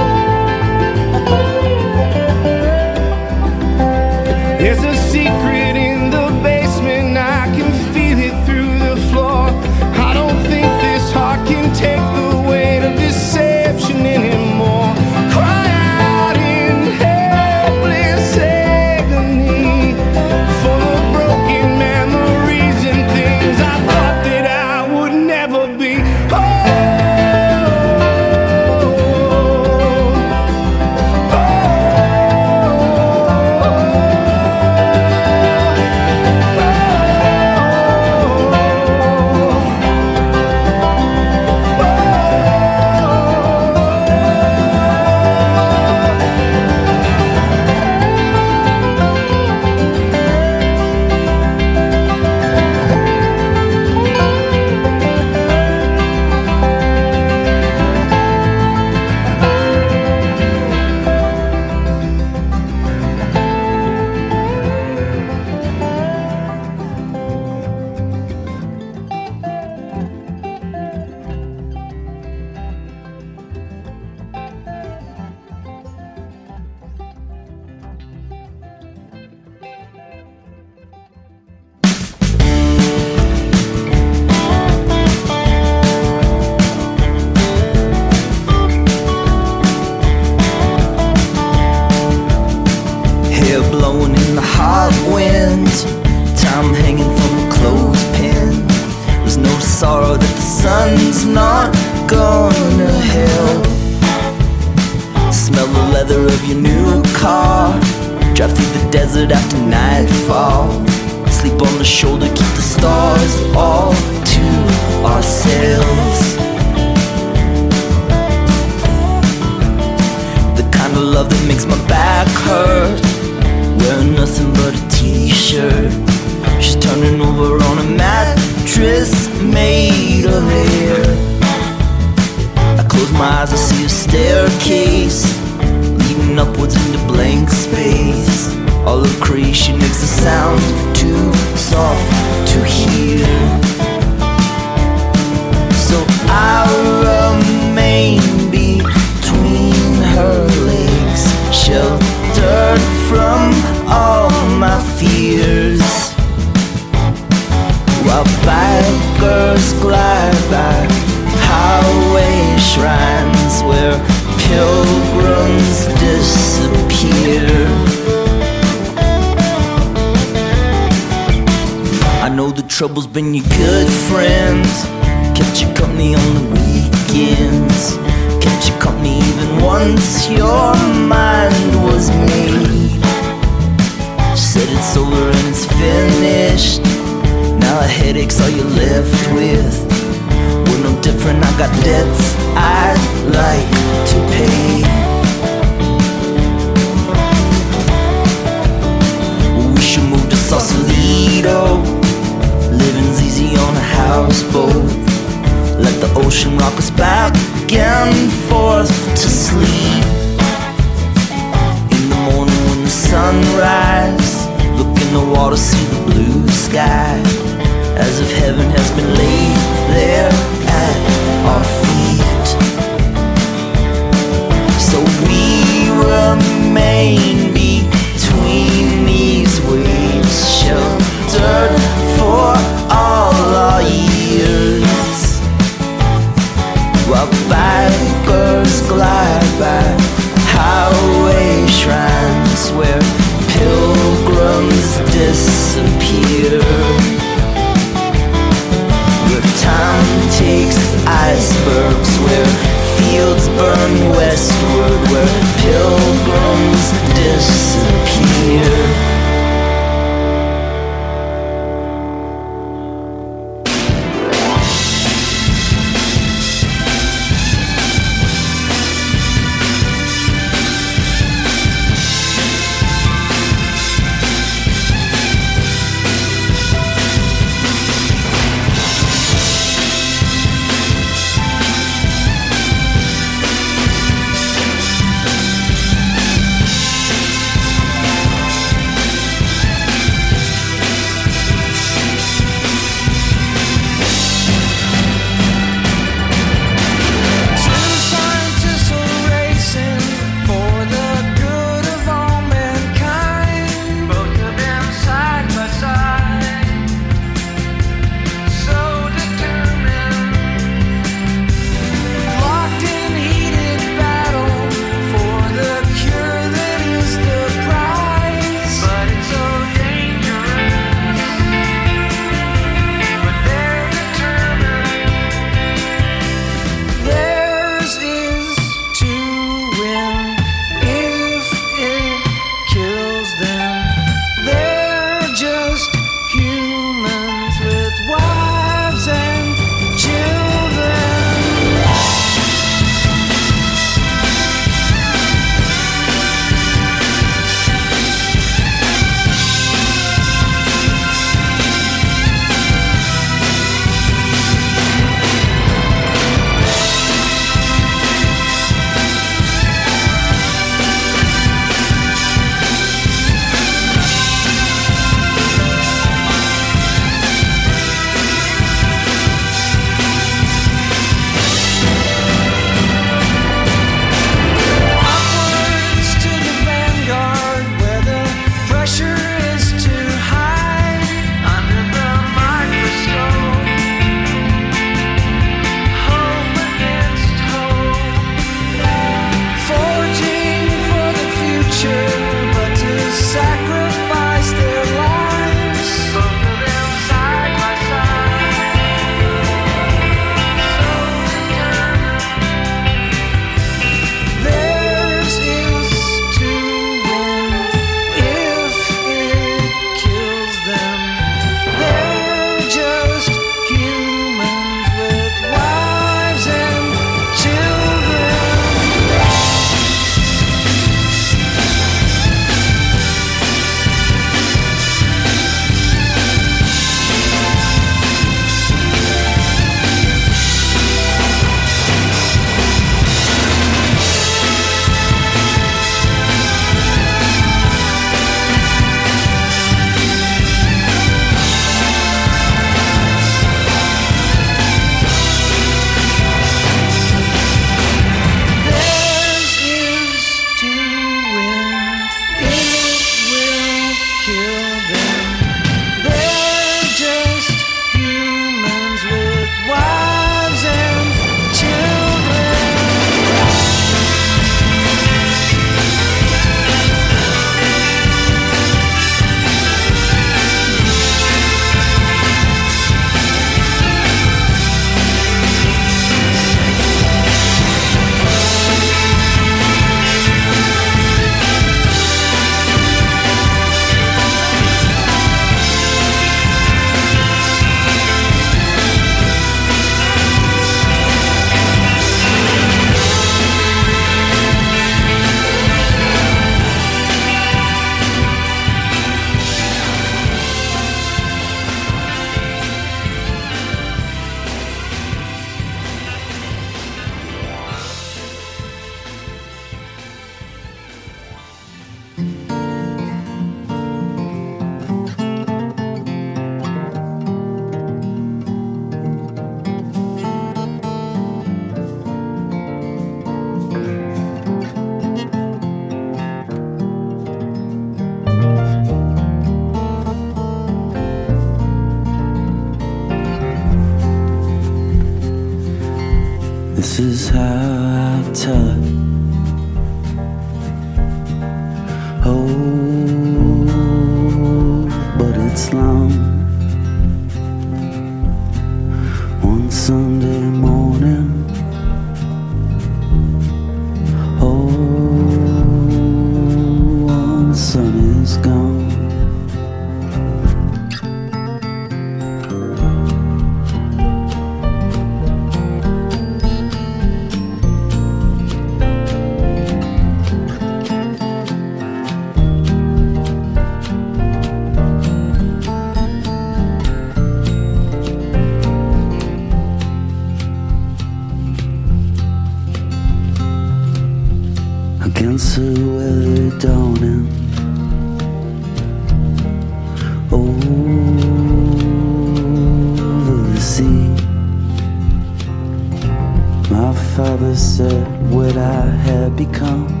said what I had become.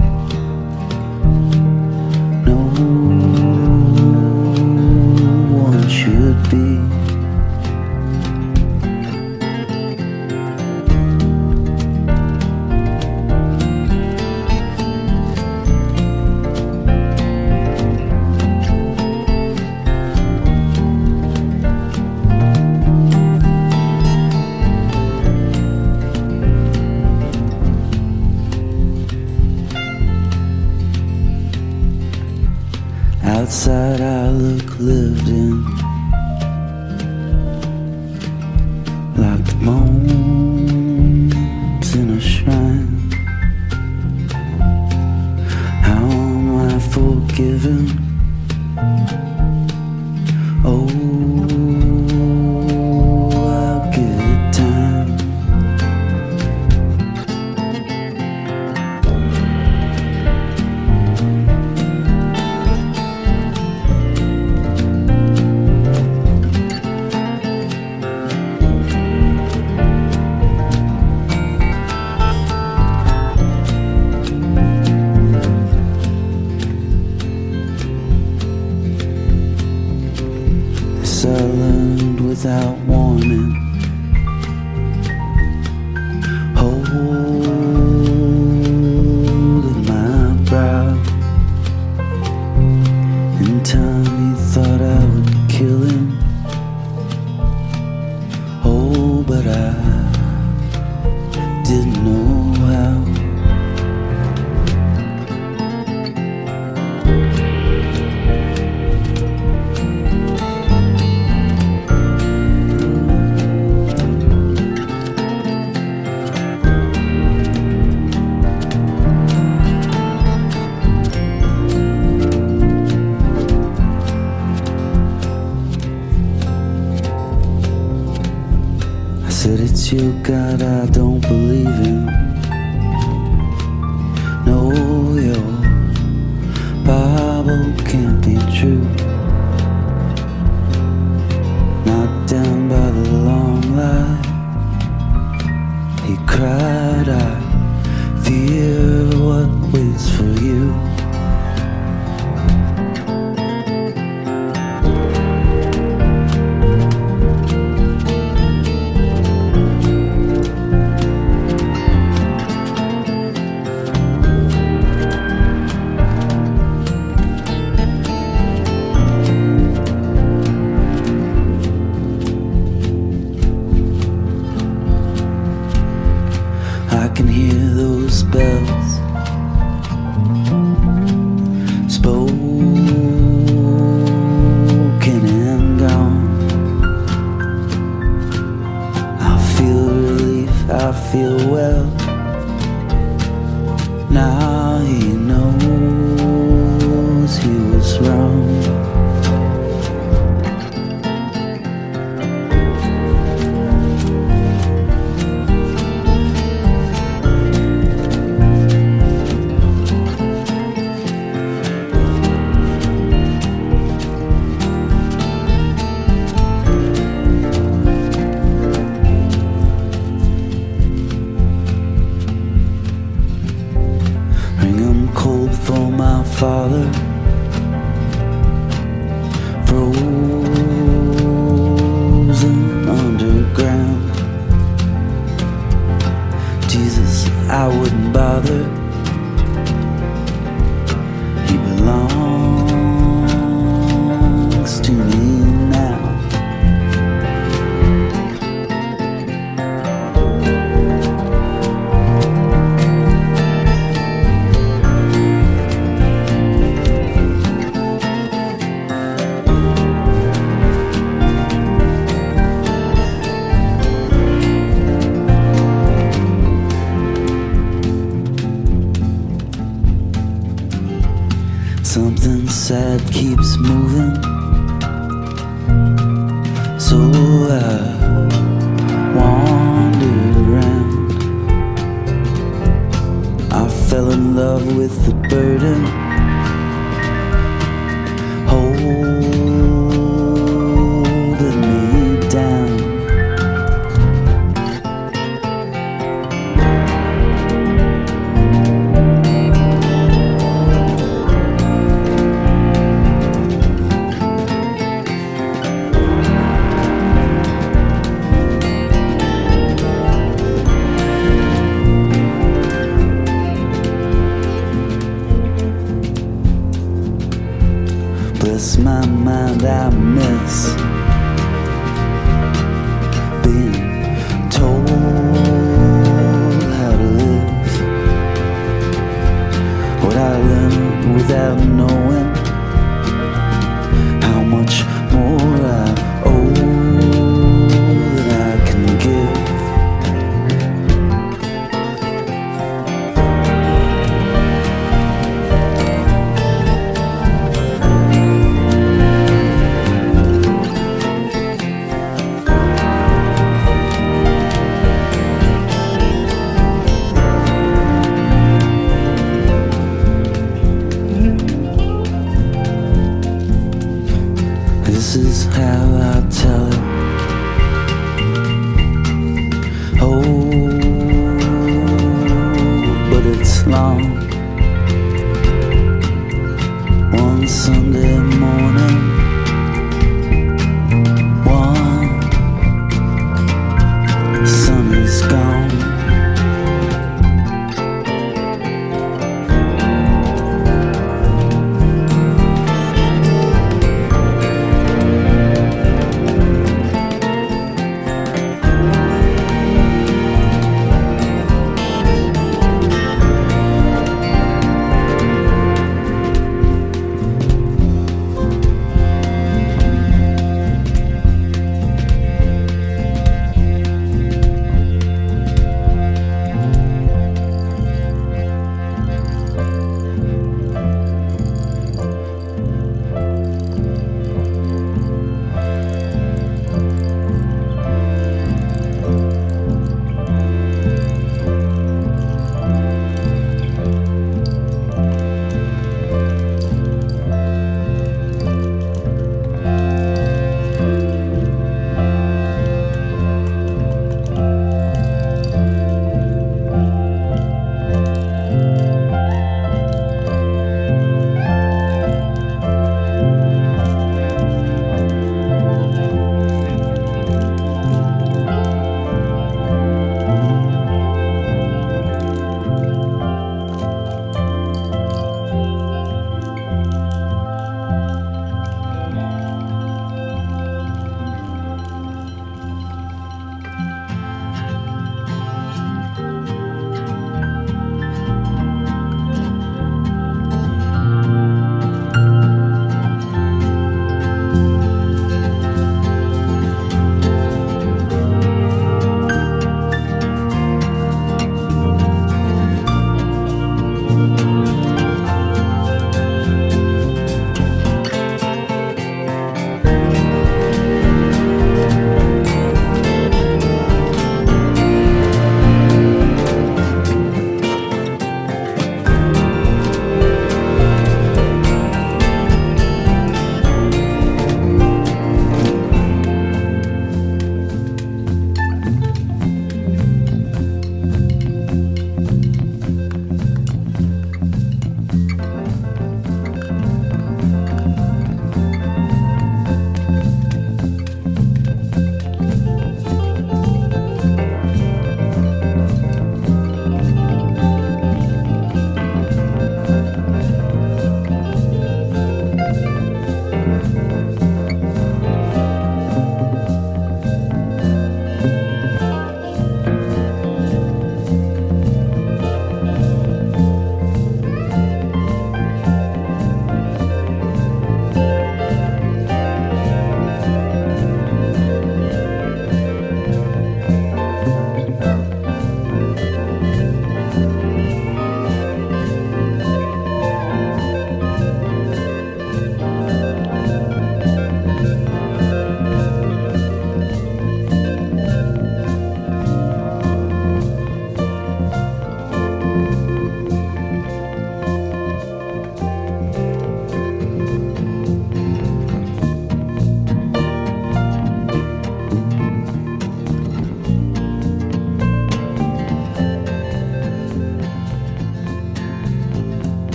Keeps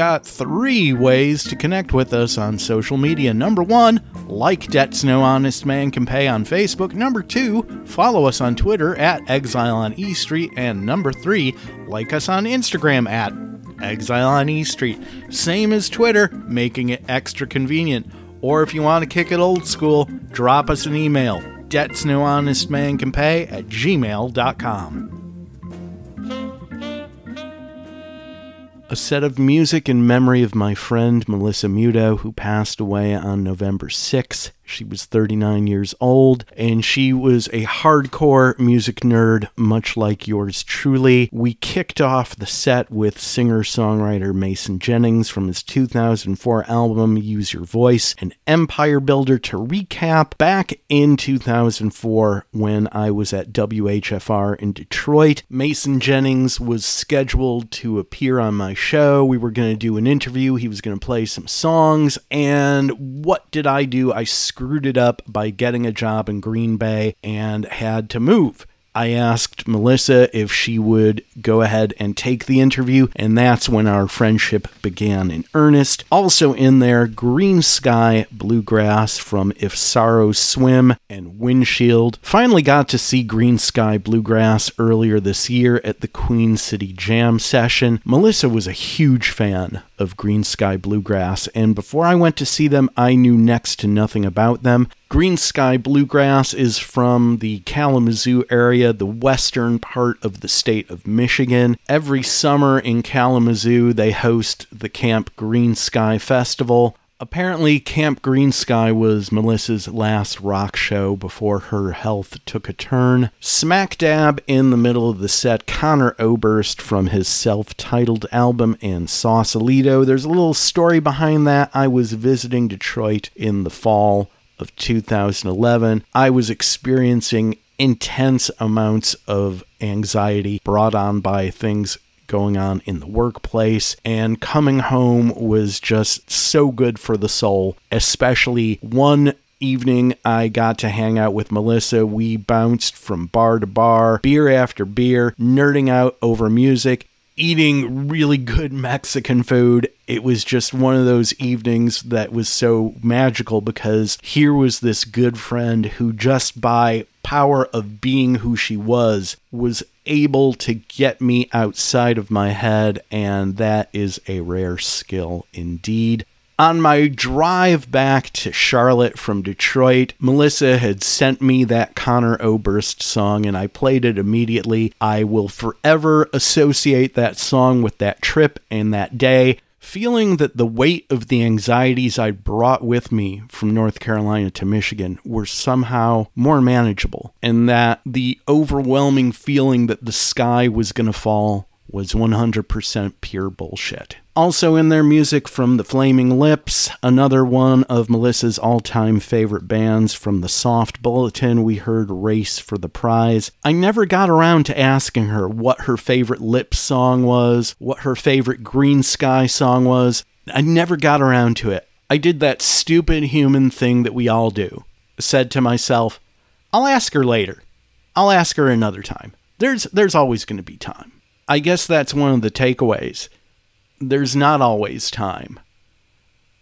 got three ways to connect with us on social media. Number one, like Debts No Honest Man Can Pay on Facebook. Number two, follow us on Twitter at Exile on E Street. And number three, like us on Instagram at Exile on E Street. Same as Twitter, making it extra convenient. Or if you want to kick it old school, drop us an email. Debts No Honest Man Can Pay at gmail.com. set of music in memory of my friend Melissa Muto, who passed away on November 6th. She was 39 years old, and she was a hardcore music nerd, much like yours truly. We kicked off the set with singer songwriter Mason Jennings from his 2004 album Use Your Voice, an empire builder to recap. Back in 2004, when I was at WHFR in Detroit, Mason Jennings was scheduled to appear on my show. We were going to do an interview, he was going to play some songs, and what did I do? I screwed it up by getting a job in Green Bay and had to move. I asked Melissa if she would go ahead and take the interview, and that's when our friendship began in earnest. Also in there, Greensky Bluegrass from If Sorrows Swim and Windshield. Finally got to see Greensky Bluegrass earlier this year at the Queen City Jam session. Melissa was a huge fan of Greensky Bluegrass, and before I went to see them, I knew next to nothing about them. Greensky Bluegrass is from the Kalamazoo area, the western part of the state of Michigan. Every summer in Kalamazoo, they host the Camp Greensky Festival. Apparently, Camp Greensky was Melissa's last rock show before her health took a turn. Smack dab in the middle of the set, Conor Oberst from his self titled album and Sausalito. There's a little story behind that. I was visiting Detroit in the fall of 2011, I was experiencing intense amounts of anxiety brought on by things going on in the workplace, and coming home was just so good for the soul, especially one evening I got to hang out with Melissa. We bounced from bar to bar, beer after beer, nerding out over music eating really good Mexican food. It was just one of those evenings that was so magical because here was this good friend who, just by power of being who she was, was able to get me outside of my head, and that is a rare skill indeed. On my drive back to Charlotte from Detroit, Melissa had sent me that Conor Oberst song and I played it immediately. I will forever associate that song with that trip and that day, feeling that the weight of the anxieties I brought with me from North Carolina to Michigan were somehow more manageable, and that the overwhelming feeling that the sky was going to fall was 100% pure bullshit. Also in there music from The Flaming Lips, another one of Melissa's all-time favorite bands from the Soft Bulletin, we heard Race for the Prize. I never got around to asking her what her favorite Lips song was, what her favorite Greensky song was. I never got around to it. I did that stupid human thing that we all do. Said to myself, I'll ask her later. I'll ask her another time. There's there's always going to be time. I guess that's one of the takeaways. There's not always time.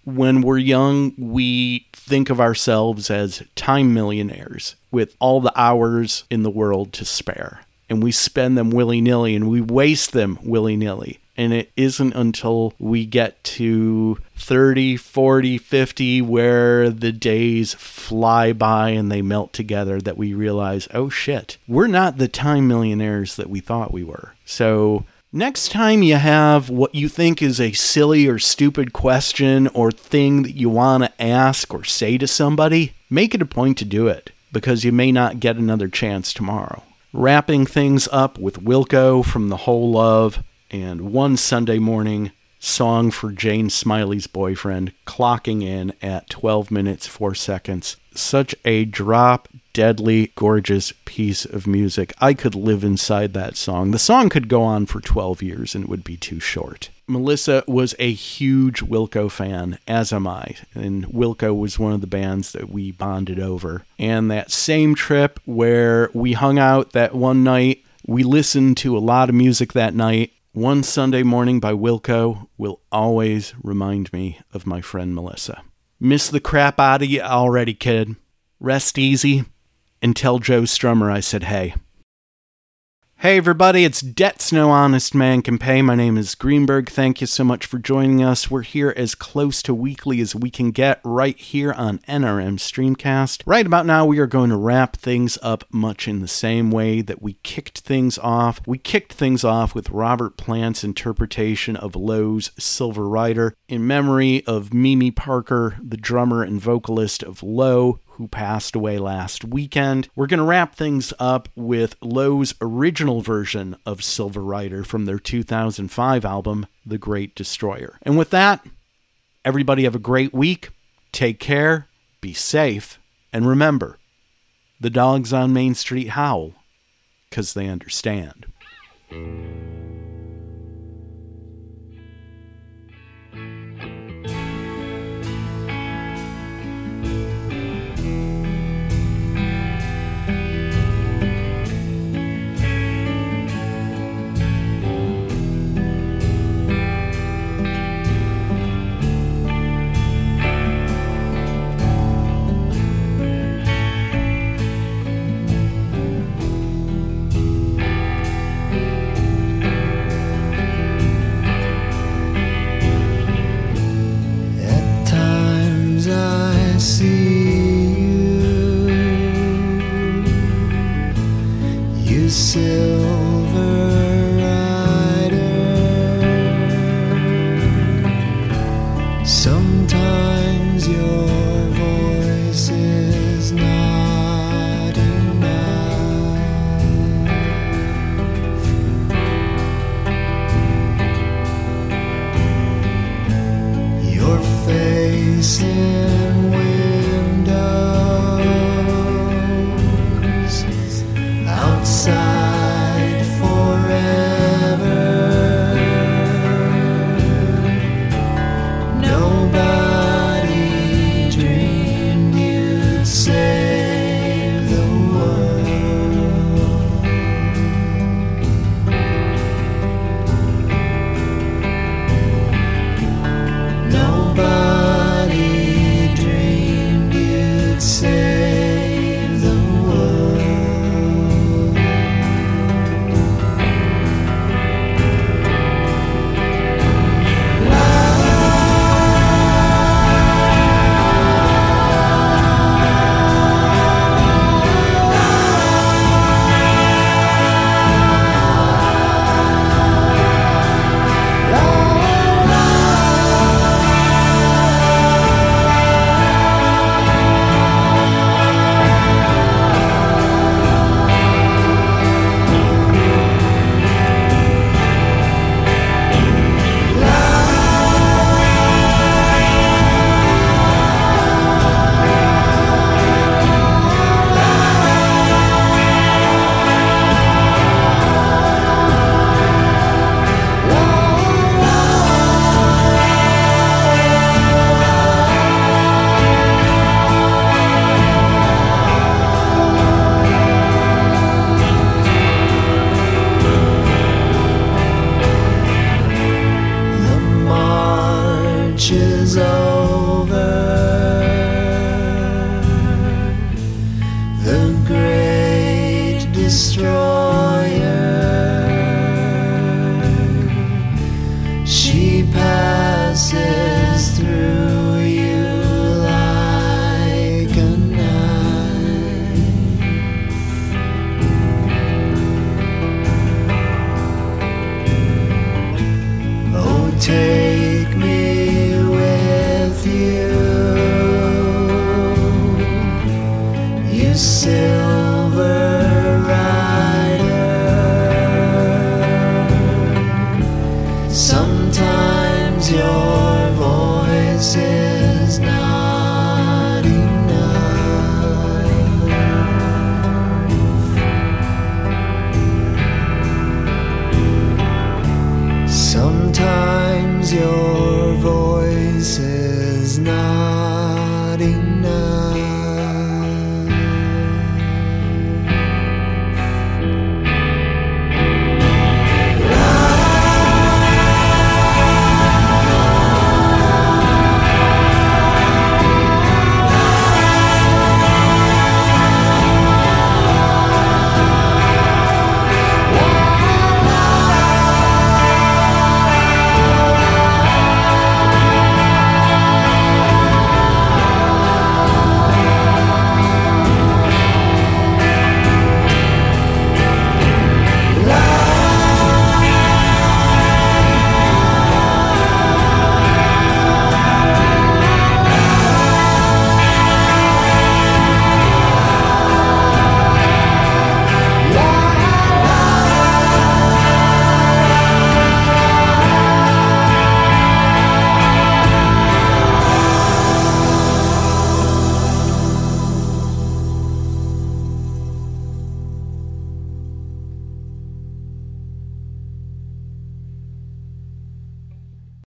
When we're young, we think of ourselves as time millionaires with all the hours in the world to spare. And we spend them willy nilly and we waste them willy nilly. And it isn't until we get to 30, 40, 50, where the days fly by and they melt together that we realize, oh shit, we're not the time millionaires that we thought we were. So, next time you have what you think is a silly or stupid question or thing that you want to ask or say to somebody, make it a point to do it because you may not get another chance tomorrow. Wrapping things up with Wilco from The Whole Love and one Sunday morning song for Jane Smiley's boyfriend, clocking in at 12 minutes 4 seconds. Such a drop deadly gorgeous piece of music. I could live inside that song. The song could go on for 12 years and it would be too short. Melissa was a huge Wilco fan, as am I, and Wilco was one of the bands that we bonded over. And that same trip where we hung out that one night we listened to a lot of music that night, One Sunday Morning by Wilco will always remind me of my friend Melissa. Miss the crap out of you already, kid. Rest easy and tell Joe Strummer I said hey. Hey everybody, it's Debts No Honest Man Can Pay. My name is Greenberg. Thank you so much for joining us. We're here as close to weekly as we can get right here on NRM Streamcast. Right about now, we are going to wrap things up much in the same way that we kicked things off. We kicked things off with Robert Plant's interpretation of Low's Silver Rider in memory of Mimi Parker, the drummer and vocalist of Low, who passed away last weekend. We're going to wrap things up with Low's original version of Silver Rider from their 2005 album, The Great Destroyer. And with that, everybody have a great week. Take care, be safe, and remember the dogs on Main Street howl because they understand. Face